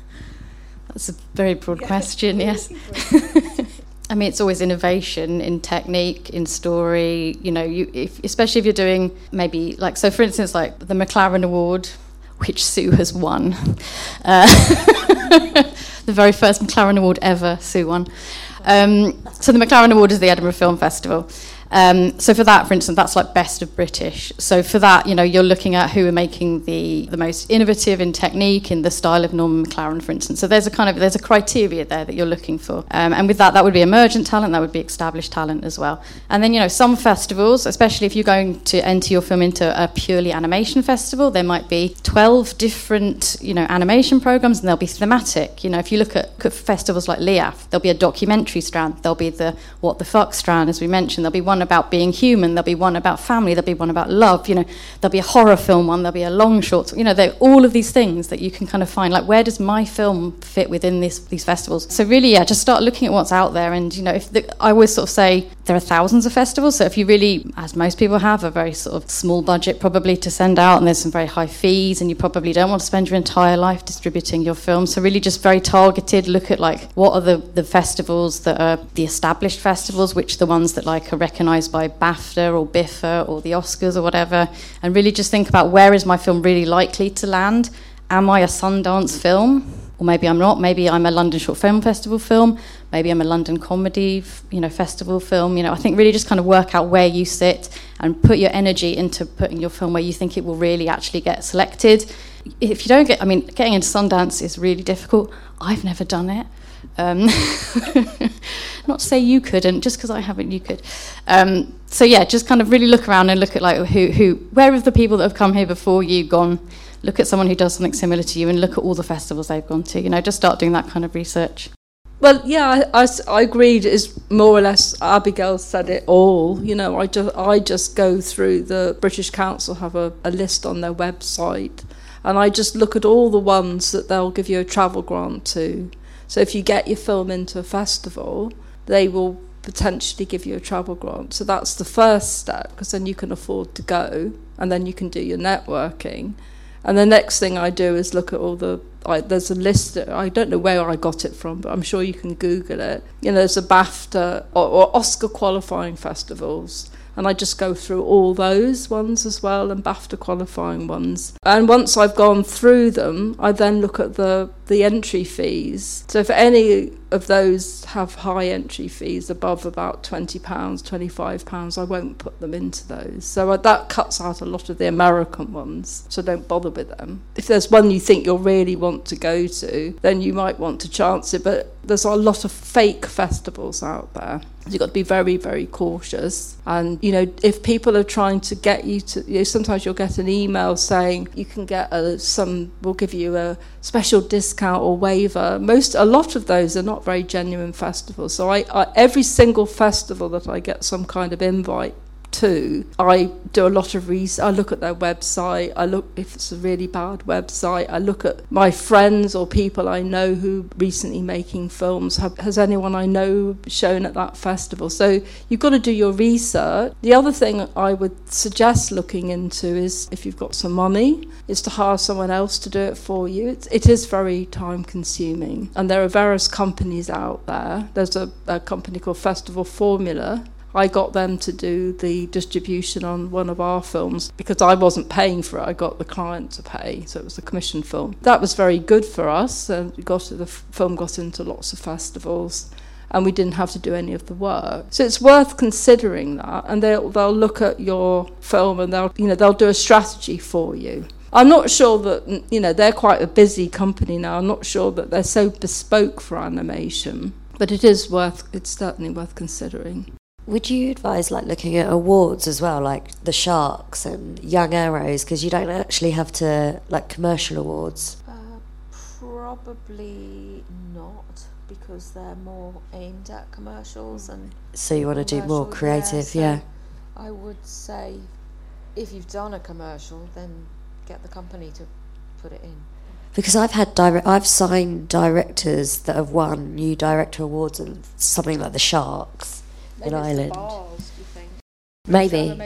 that's a very broad yeah. question. Yes. I mean, it's always innovation in technique, in story. You know, you if, especially if you're doing maybe like so. For instance, like the McLaren Award, which Sue has won. Uh, the very first McLaren Award ever, Sue won. Um, so the McLaren Award is the Edinburgh Film Festival. Um, so for that, for instance, that's like best of British. So for that, you know, you're looking at who are making the, the most innovative in technique, in the style of Norman McLaren, for instance. So there's a kind of there's a criteria there that you're looking for, um, and with that, that would be emergent talent, that would be established talent as well. And then you know, some festivals, especially if you're going to enter your film into a purely animation festival, there might be 12 different you know animation programs, and they'll be thematic. You know, if you look at festivals like LIAF, there'll be a documentary strand, there'll be the what the fuck strand, as we mentioned, there'll be one about being human, there'll be one about family, there'll be one about love, you know, there'll be a horror film one, there'll be a long short, you know, all of these things that you can kind of find, like where does my film fit within this, these festivals? So really, yeah, just start looking at what's out there. And, you know, if the, I always sort of say there are thousands of festivals, so if you really, as most people have, a very sort of small budget probably to send out, and there's some very high fees, and you probably don't want to spend your entire life distributing your film. So really just very targeted, look at like what are the, the festivals that are the established festivals, which are the ones that like are recognized by BAFTA or BIFA or the Oscars or whatever, and really just think about where is my film really likely to land? Am I a Sundance film? Or maybe I'm not. Maybe I'm a London Short Film Festival film. Maybe I'm a London Comedy, you know, festival film. You know, I think really just kind of work out where you sit and put your energy into putting your film where you think it will really actually get selected. If you don't get, I mean, getting into Sundance is really difficult. I've never done it. Um, not to say you couldn't, just because I haven't, you could. Um, so yeah, just kind of really look around and look at like who, who, where have the people that have come here before you gone? Look at someone who does something similar to you, and look at all the festivals they've gone to. You know, just start doing that kind of research. Well, yeah, I, I, I agreed. Is more or less Abigail said it all. You know, I just I just go through the British Council have a, a list on their website, and I just look at all the ones that they'll give you a travel grant to so if you get your film into a festival, they will potentially give you a travel grant. So that's the first step because then you can afford to go and then you can do your networking. And the next thing I do is look at all the I, there's a list. I don't know where I got it from, but I'm sure you can Google it. You know, there's a BAFTA or, or Oscar qualifying festivals, and I just go through all those ones as well and BAFTA qualifying ones. And once I've gone through them, I then look at the the entry fees. So if any of those have high entry fees above about twenty pounds, twenty five pounds, I won't put them into those. So that cuts out a lot of the American ones. So don't bother with them. If there's one you think you'll really want to go to, then you might want to chance it. But there's a lot of fake festivals out there. You've got to be very, very cautious. And, you know, if people are trying to get you to, you know, sometimes you'll get an email saying you can get a, some, we'll give you a special discount or waiver. Most, a lot of those are not very genuine festivals. So I, I every single festival that I get some kind of invite too. I do a lot of research. I look at their website. I look if it's a really bad website. I look at my friends or people I know who recently making films. Have, has anyone I know shown at that festival? So you've got to do your research. The other thing I would suggest looking into is if you've got some money, is to hire someone else to do it for you. It's, it is very time consuming, and there are various companies out there. There's a, a company called Festival Formula I got them to do the distribution on one of our films because I wasn't paying for it. I got the client to pay, so it was a commission film. That was very good for us. Uh, got the film got into lots of festivals and we didn't have to do any of the work. So it's worth considering that, and they'll they'll look at your film and they'll you know they'll do a strategy for you. I'm not sure that you know they're quite a busy company now. I'm not sure that they're so bespoke for animation, but it is worth it's certainly worth considering. Would you advise like looking at awards as well, like the Sharks and Young Arrows, because you don't actually have to like commercial awards? Uh, probably not, because they're more aimed at commercials and. So you want to do more creative, yeah, so. I would say, if you've done a commercial, then get the company to put it in. Because I've had direct, I've signed directors that have won new director awards and something like the Sharks in Ireland. Bars, Maybe.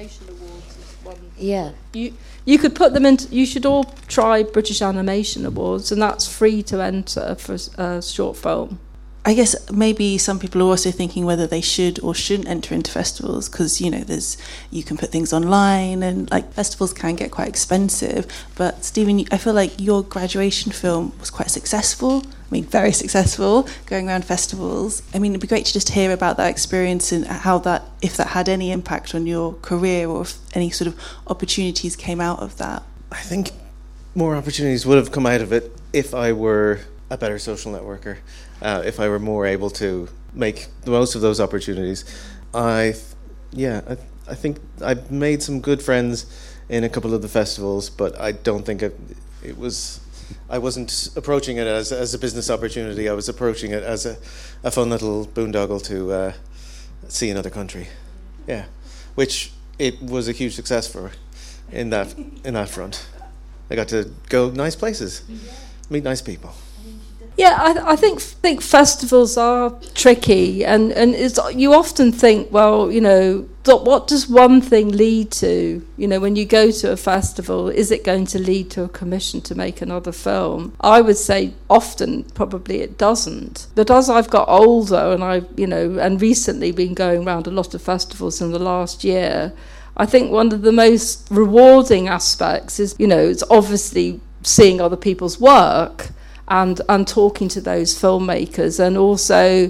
Yeah. You you could put them into. You should all try British Animation Awards, and that's free to enter for a uh, short film. I guess maybe some people are also thinking whether they should or shouldn't enter into festivals because you know there's you can put things online and like festivals can get quite expensive. But Stephen, I feel like your graduation film was quite successful. I mean, very successful going around festivals. I mean, it'd be great to just hear about that experience and how that, if that had any impact on your career or if any sort of opportunities came out of that. I think more opportunities would have come out of it if I were a better social networker uh, if I were more able to make the most of those opportunities. I, yeah, I, I think I've made some good friends in a couple of the festivals, but I don't think it, it was. I wasn't approaching it as as a business opportunity. I was approaching it as a, a fun little boondoggle to uh, see another country. Yeah, which it was a huge success for in that in that front. I got to go nice places, meet nice people. Yeah, I, I, think think festivals are tricky, and and it's, you often think, well, you know, what does one thing lead to? You know, when you go to a festival, is it going to lead to a commission to make another film? I would say often, probably it doesn't. But as I've got older, and I, you know, and recently been going around a lot of festivals in the last year. I think one of the most rewarding aspects is, you know, it's obviously seeing other people's work and and talking to those filmmakers and also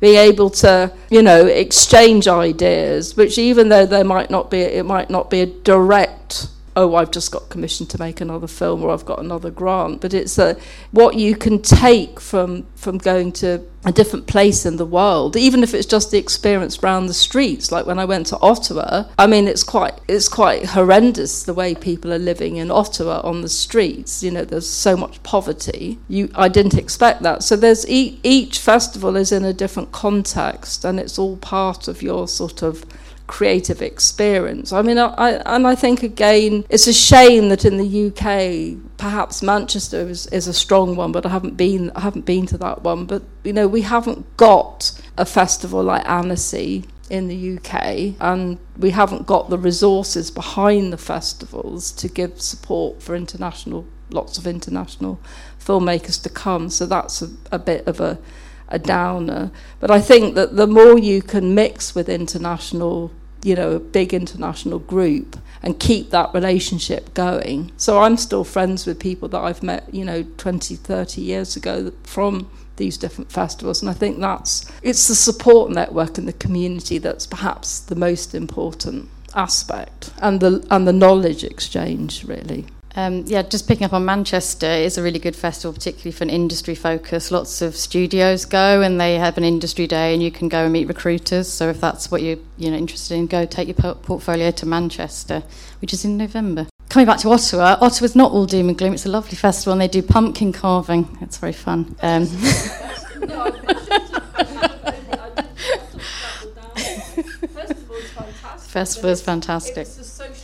being able to you know exchange ideas which even though there might not be it might not be a direct oh I've just got commissioned to make another film or I've got another grant. But it's a, what you can take from from going to a different place in the world even if it's just the experience around the streets. Like when I went to Ottawa I mean it's quite it's quite horrendous the way people are living in Ottawa on the streets. You know there's so much poverty. You I didn't expect that. So there's e- each festival is in a different context and it's all part of your sort of creative experience. I mean, I, I, and I think again, it's a shame that in the UK, perhaps Manchester is, is a strong one, but I haven't been I haven't been to that one. But you know, we haven't got a festival like Annecy in the UK, and we haven't got the resources behind the festivals to give support for international, lots of international filmmakers to come. So that's a, a bit of a, a downer. But I think that the more you can mix with international, you know, a big international group and keep that relationship going. So I'm still friends with people that I've met, you know, 20, 30 years ago from these different festivals. And I think that's it's the support network and the community that's perhaps the most important aspect and the and the knowledge exchange really. Um, yeah, just picking up on Manchester is a really good festival, particularly for an industry focus. Lots of studios go and they have an industry day, and you can go and meet recruiters. So if that's what you're you know interested in, go take your portfolio to Manchester, which is in November. Coming back to Ottawa, Ottawa's not all doom and gloom. It's a lovely festival, and they do pumpkin carving. It's very fun. Um, Festival is fantastic. A social contrast.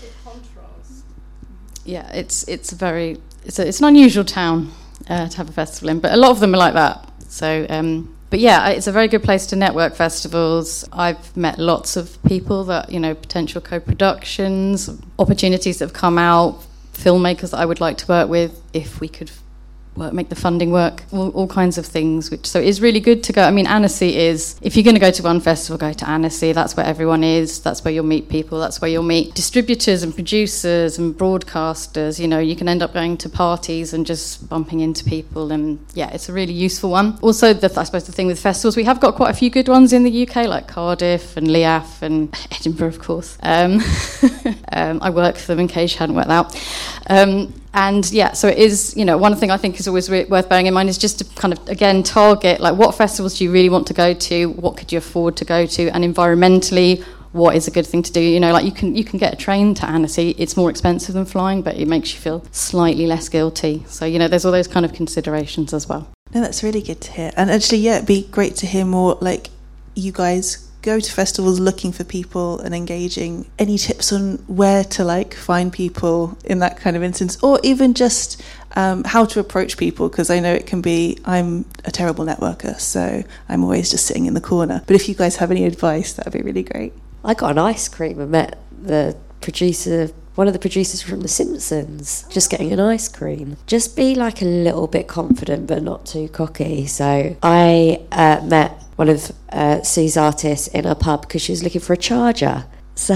Yeah, it's it's a very it's a, it's an unusual town uh, to have a festival in, but a lot of them are like that. So, um, but yeah, it's a very good place to network festivals. I've met lots of people that you know potential co-productions, opportunities that have come out, filmmakers that I would like to work with if we could work, make the funding work, all, all, kinds of things. Which so it's really good to go. I mean, Annecy is if you're going to go to one festival, go to Annecy. That's where everyone is. That's where you'll meet people. That's where you'll meet distributors and producers and broadcasters. You know, you can end up going to parties and just bumping into people. And yeah, it's a really useful one. Also, the, I suppose the thing with festivals, we have got quite a few good ones in the UK, like Cardiff and Leaf and Edinburgh, of course. Um, um, I work for them in case you hadn't worked out. Um, and yeah, so it is, you know, one thing I think is always worth bearing in mind is just to kind of, again, target like what festivals do you really want to go to? What could you afford to go to? And environmentally, what is a good thing to do? You know, like you can you can get a train to Annecy. It's more expensive than flying, but it makes you feel slightly less guilty. So you know, there's all those kind of considerations as well. No, that's really good to hear. And actually, yeah, it'd be great to hear more. Like you guys go to festivals looking for people and engaging any tips on where to like find people in that kind of instance or even just um, how to approach people because i know it can be i'm a terrible networker so i'm always just sitting in the corner but if you guys have any advice that would be really great i got an ice cream and met the producer one of the producers from The Simpsons, just getting an ice cream. Just be like a little bit confident, but not too cocky. So I uh, met one of uh, Sue's artists in a pub because she was looking for a charger. So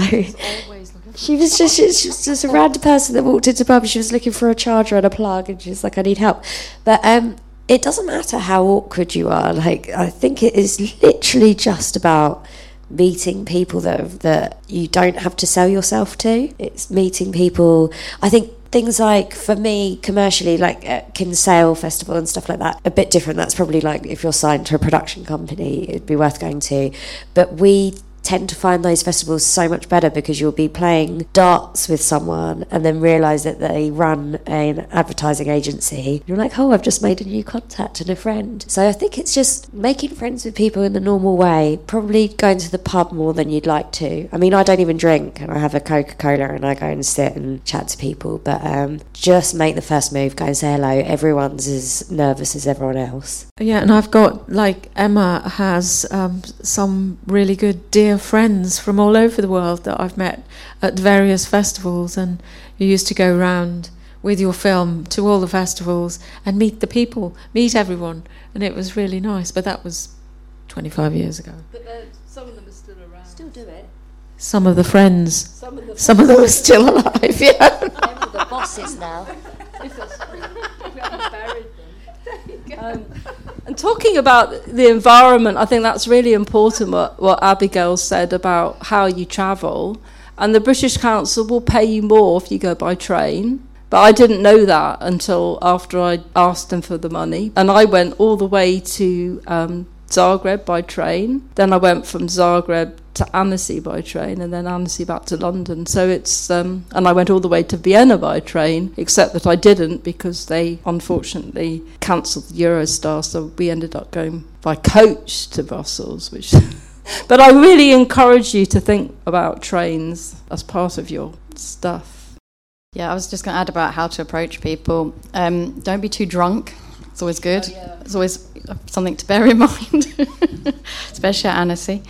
she was just she was just a random person that walked into the pub. She was looking for a charger and a plug, and she's like, "I need help." But um, it doesn't matter how awkward you are. Like I think it is literally just about meeting people that that you don't have to sell yourself to. It's meeting people. I think things like for me commercially like uh, at kinsale festival and stuff like that a bit different. That's probably like if you're signed to a production company it'd be worth going to. But we tend to find those festivals so much better because you'll be playing darts with someone and then realize that they run an advertising agency. You're like, oh, I've just made a new contact and a friend. So I think it's just making friends with people in the normal way, probably going to the pub more than you'd like to. I mean, I don't even drink and I have a Coca Cola and I go and sit and chat to people, but um, just make the first move, go and say hello. Everyone's as nervous as everyone else. Yeah, and I've got like Emma has um, some really good dear dear friends from all over the world that I've met at various festivals, and you used to go round with your film to all the festivals and meet the people, meet everyone, and it was really nice. But that was 25 years ago. But some of them are still around. Still do it. Some of the friends. Some of, the some of them are still alive. Yeah. the bosses now. And talking about the environment, I think that's really important what, what Abigail said about how you travel. And the British Council will pay you more if you go by train. But I didn't know that until after I asked them for the money. And I went all the way to um, Zagreb by train. Then I went from Zagreb to Annecy by train and then Annecy back to London. So it's, um, and I went all the way to Vienna by train, except that I didn't because they unfortunately cancelled the Eurostar. So we ended up going by coach to Brussels, which. but I really encourage you to think about trains as part of your stuff. Yeah, I was just going to add about how to approach people. Um, don't be too drunk. It's always good. Oh, yeah. It's always something to bear in mind, especially at Annecy.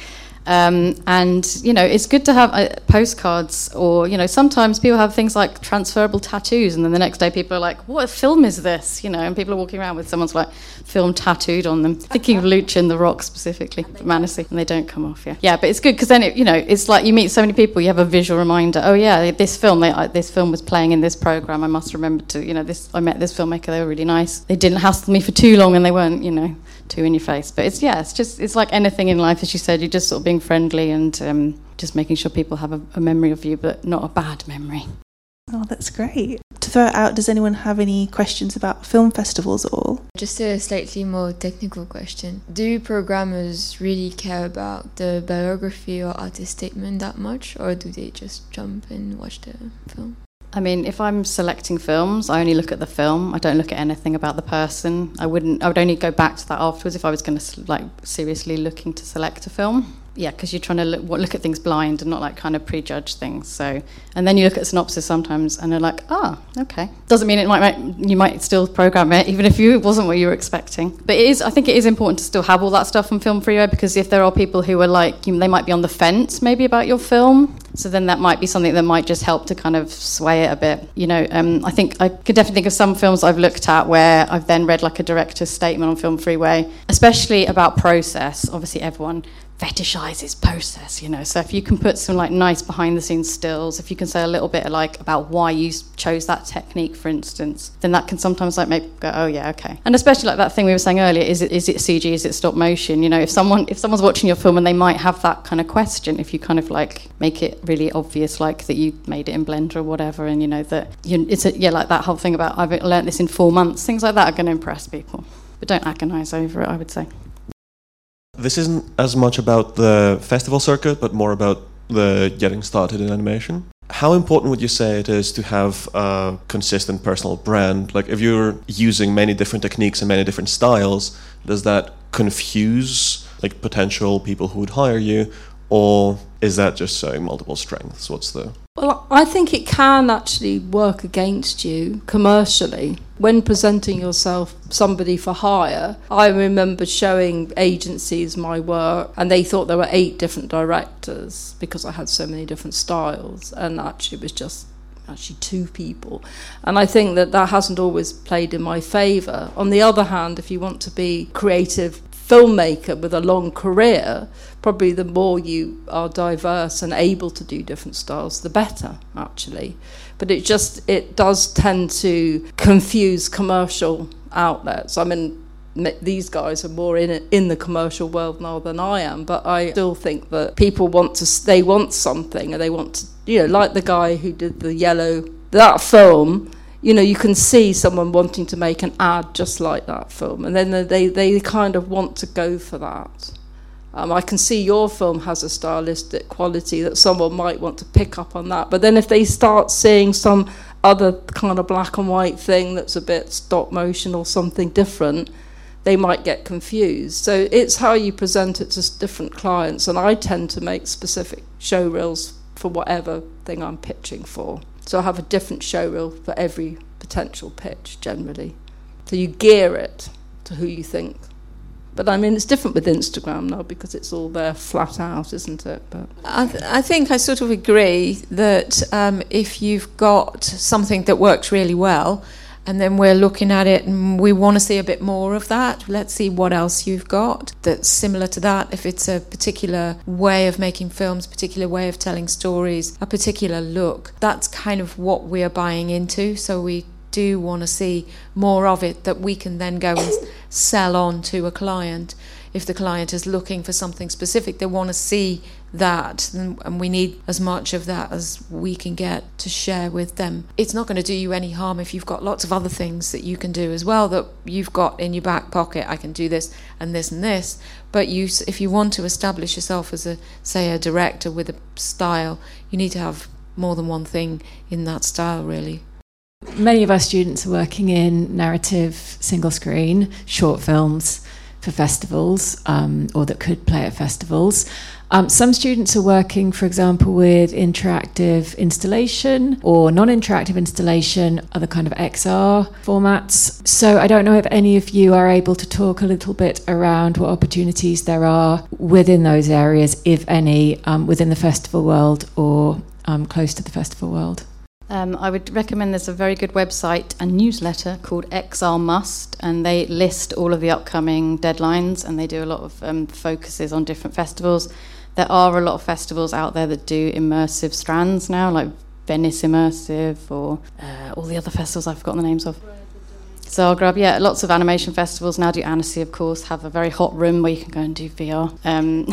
Um, and you know, it's good to have uh, postcards, or you know, sometimes people have things like transferable tattoos, and then the next day people are like, "What film is this?" You know, and people are walking around with someone's like film tattooed on them. Thinking of Lucha and The Rock specifically, Manessy, and they don't come off. Yeah, yeah, but it's good because then it, you know, it's like you meet so many people, you have a visual reminder. Oh yeah, this film, they, uh, this film was playing in this program. I must remember to, you know, this. I met this filmmaker. They were really nice. They didn't hassle me for too long, and they weren't, you know too in your face. But it's yeah, it's just it's like anything in life, as you said. You're just sort of being friendly and um, just making sure people have a, a memory of you, but not a bad memory. Oh, that's great. To throw it out, does anyone have any questions about film festivals at all? Just a slightly more technical question. Do programmers really care about the biography or artist statement that much, or do they just jump and watch the film? I mean, if I'm selecting films, I only look at the film. I don't look at anything about the person. I wouldn't. I would only go back to that afterwards if I was going to like seriously looking to select a film yeah, because you're trying to look, look, at things blind and not like kind of prejudge things. So, and then you look at synopsis sometimes and they're like, ah, oh, okay. Doesn't mean it might, you might still program it even if you it wasn't what you were expecting. But it is, I think it is important to still have all that stuff on Film Freeway because if there are people who are like, you, they might be on the fence maybe about your film. So then that might be something that might just help to kind of sway it a bit. You know, um, I think I could definitely think of some films I've looked at where I've then read like a director's statement on Film Freeway, especially about process. Obviously, everyone fetishizes process, you know. So if you can put some like nice behind the scenes stills, if you can say a little bit like about why you chose that technique, for instance, then that can sometimes like make go, oh yeah, okay. And especially like that thing we were saying earlier, is it is it CG, is it stop motion? You know, if someone if someone's watching your film and they might have that kind of question, if you kind of like make it really obvious, like that you made it in Blender or whatever, and you know that you it's a, yeah, like that whole thing about I've learned this in four months, things like that are going to impress people. But don't agonize over it, I would say. This isn't as much about the festival circuit, but more about the getting started in animation. How important would you say it is to have a consistent personal brand? Like, if you're using many different techniques and many different styles, does that confuse like potential people who would hire you, or is that just showing multiple strengths? What's the well, I think it can actually work against you commercially. When presenting yourself somebody for hire, I remember showing agencies my work and they thought there were eight different directors because I had so many different styles and actually it was just actually two people. And I think that that hasn't always played in my favour. On the other hand, if you want to be creative filmmaker with a long career, probably the more you are diverse and able to do different styles, the better, actually. But it just it does tend to confuse commercial outlets. I mean, these guys are more in in the commercial world now than I am, but I still think that people want to they want something and they want to you know like the guy who did the yellow that film you know, you can see someone wanting to make an ad just like that film, and then they, they kind of want to go for that. Um, I can see your film has a stylistic quality that someone might want to pick up on that, but then if they start seeing some other kind of black and white thing that's a bit stop motion or something different, they might get confused. So it's how you present it to different clients, and I tend to make specific show reels for whatever thing I'm pitching for. So I have a different show reel for every potential pitch generally. So you gear it to who you think. But I mean, it's different with Instagram now because it's all there flat out, isn't it? But I, th- I think I sort of agree that um, if you've got something that works really well, and then we're looking at it and we want to see a bit more of that. Let's see what else you've got that's similar to that. If it's a particular way of making films, particular way of telling stories, a particular look, that's kind of what we're buying into. So we do want to see more of it that we can then go and sell on to a client. If the client is looking for something specific, they want to see that, and we need as much of that as we can get to share with them. It's not going to do you any harm if you've got lots of other things that you can do as well that you've got in your back pocket. I can do this and this and this. But you, if you want to establish yourself as a, say, a director with a style, you need to have more than one thing in that style, really. Many of our students are working in narrative, single screen, short films for festivals um, or that could play at festivals. Um, some students are working, for example, with interactive installation or non interactive installation, other kind of XR formats. So I don't know if any of you are able to talk a little bit around what opportunities there are within those areas, if any, um, within the festival world or um, close to the festival world. Um, I would recommend there's a very good website and newsletter called XR Must, and they list all of the upcoming deadlines and they do a lot of um, focuses on different festivals there are a lot of festivals out there that do immersive strands now, like Venice Immersive or uh, all the other festivals I've forgotten the names of. So I'll grab, yeah, lots of animation festivals now do Annecy, of course, have a very hot room where you can go and do VR. Um,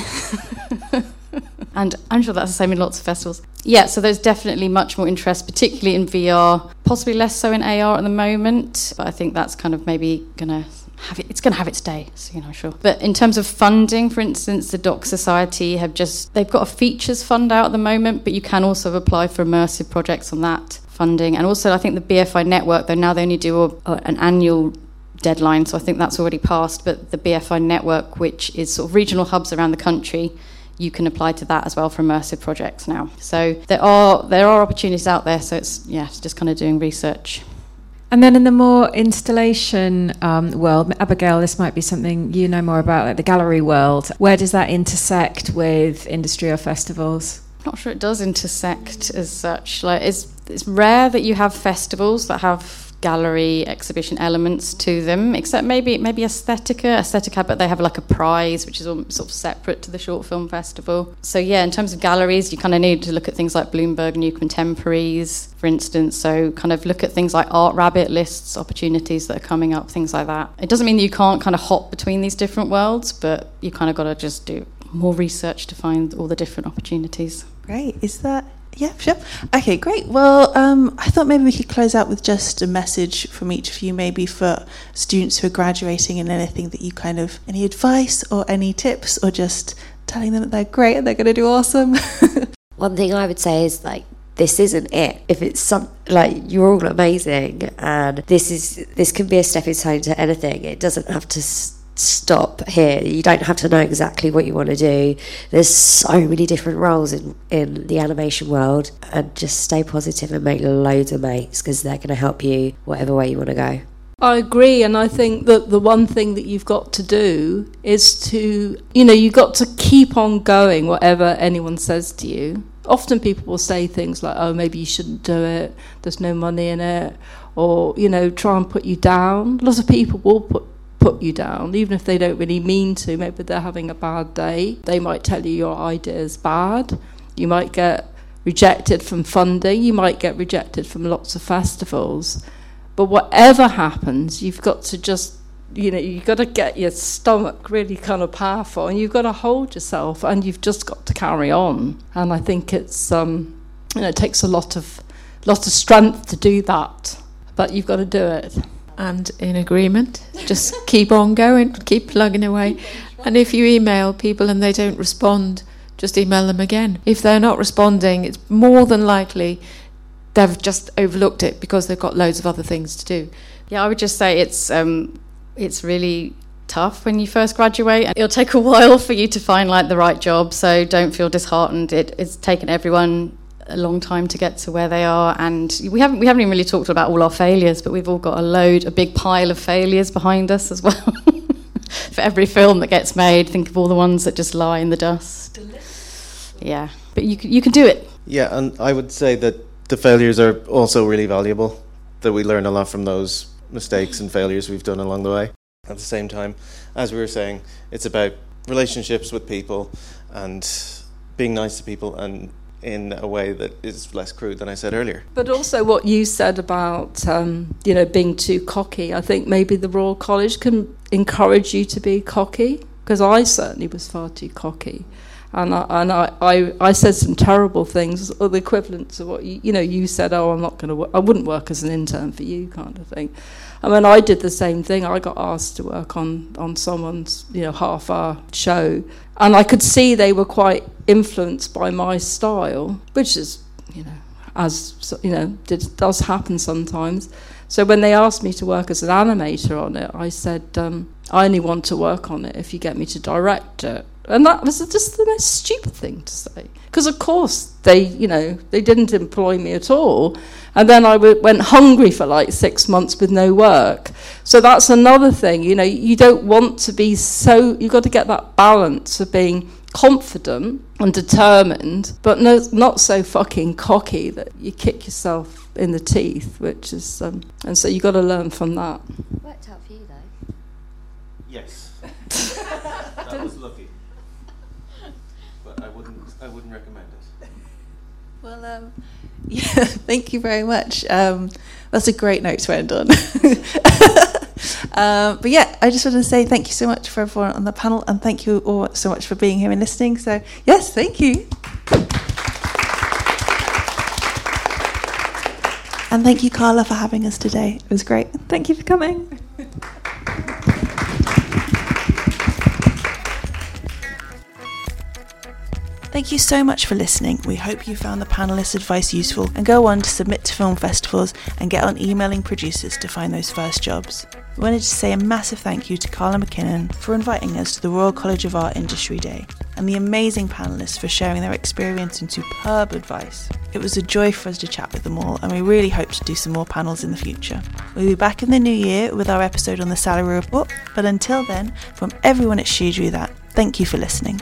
and I'm sure that's the same in lots of festivals. Yeah, so there's definitely much more interest, particularly in VR, possibly less so in AR at the moment, but I think that's kind of maybe going to have it, it's going to have its day, so, you know, sure. But in terms of funding, for instance, the Doc Society have just, they've got a features fund out at the moment, but you can also apply for immersive projects on that funding. And also, I think the BFI network, though now they only do a, a, an annual deadline, so I think that's already passed, but the BFI network, which is sort of regional hubs around the country, you can apply to that as well for immersive projects now. So there are there are opportunities out there. So it's yeah, it's just kind of doing research. And then in the more installation um, world, Abigail, this might be something you know more about, like the gallery world. Where does that intersect with industry or festivals? I'm not sure it does intersect as such. Like it's it's rare that you have festivals that have gallery exhibition elements to them, except maybe maybe Aesthetica. Aesthetica, but they have like a prize, which is all sort of separate to the short film festival. So yeah, in terms of galleries, you kind of need to look at things like Bloomberg New Contemporaries, for instance. So kind of look at things like Art Rabbit lists, opportunities that are coming up, things like that. It doesn't mean that you can't kind of hop between these different worlds, but you kind of got to just do more research to find all the different opportunities. Great. Is that yeah, sure. Okay, great. Well, um, I thought maybe we could close out with just a message from each of you, maybe for students who are graduating and anything that you kind of, any advice or any tips, or just telling them that they're great and they're going to do awesome. One thing I would say is like, this isn't it. If it's some like you're all amazing, and this is this can be a stepping stone to anything. It doesn't have to stop here. You don't have to know exactly what you want to do. There's so many different roles in, in the animation world, and just stay positive and make loads of mates because they're going to help you whatever way you want to go. I agree, and I think that the one thing that you've got to do is to, you know, you've got to keep on going, whatever anyone says to you. Often people will say things like, oh, maybe you shouldn't do it, there's no money in it, or, you know, try and put you down. Lots of people will put put you down, even if they don't really mean to. Maybe they're having a bad day. They might tell you your idea is bad. You might get rejected from funding. You might get rejected from lots of festivals. But whatever happens, you've got to just, you know, you've got to get your stomach really kind of powerful and you've got to hold yourself and you've just got to carry on. And I think it's, um, you know, it takes a lot of, lot of strength to do that, but you've got to do it and in agreement. Just keep on going, keep plugging away. And if you email people and they don't respond, just email them again. If they're not responding, it's more than likely they've just overlooked it because they've got loads of other things to do. Yeah, I would just say it's um, it's really tough when you first graduate. It'll take a while for you to find like the right job, so don't feel disheartened. It, it's taken everyone a long time to get to where they are, and we haven't we haven't even really talked about all our failures, but we've all got a load, a big pile of failures behind us as well. For every film that gets made, think of all the ones that just lie in the dust. Yeah, but you you can do it. Yeah, and I would say that the failures are also really valuable. That we learn a lot from those mistakes and failures we've done along the way. At the same time, as we were saying, it's about relationships with people and being nice to people and in a way that is less crude than I said earlier. But also what you said about um, you know being too cocky. I think maybe the Royal College can encourage you to be cocky because I certainly was far too cocky. And I, and I, I, I said some terrible things, or the equivalent to what you, you know you said. Oh, I'm not going to. I wouldn't work as an intern for you, kind of thing. I mean, I did the same thing. I got asked to work on, on someone's, you know, half hour show. And I could see they were quite influenced by my style, which is, you know, as, you know, did, does happen sometimes. So when they asked me to work as an animator on it, I said, um, I only want to work on it if you get me to direct it. And that was just the most stupid thing to say. Because, of course, they, you know, they didn't employ me at all. And then I w- went hungry for like six months with no work. So that's another thing. You know, you don't want to be so, you've got to get that balance of being confident and determined, but no, not so fucking cocky that you kick yourself in the teeth, which is, um, and so you've got to learn from that. Worked out for you though. Yes. that was lucky. But I wouldn't I wouldn't recommend it. Well, um, yeah, thank you very much. Um, that's a great note to end on. um, but yeah, I just want to say thank you so much for everyone on the panel, and thank you all so much for being here and listening. So, yes, thank you. And thank you, Carla, for having us today. It was great. Thank you for coming. Thank you so much for listening. We hope you found the panelists' advice useful and go on to submit to film festivals and get on emailing producers to find those first jobs. We wanted to say a massive thank you to Carla MacKinnon for inviting us to the Royal College of Art Industry Day and the amazing panelists for sharing their experience and superb advice. It was a joy for us to chat with them all, and we really hope to do some more panels in the future. We'll be back in the new year with our episode on the salary report, but until then, from everyone at She Drew That, thank you for listening.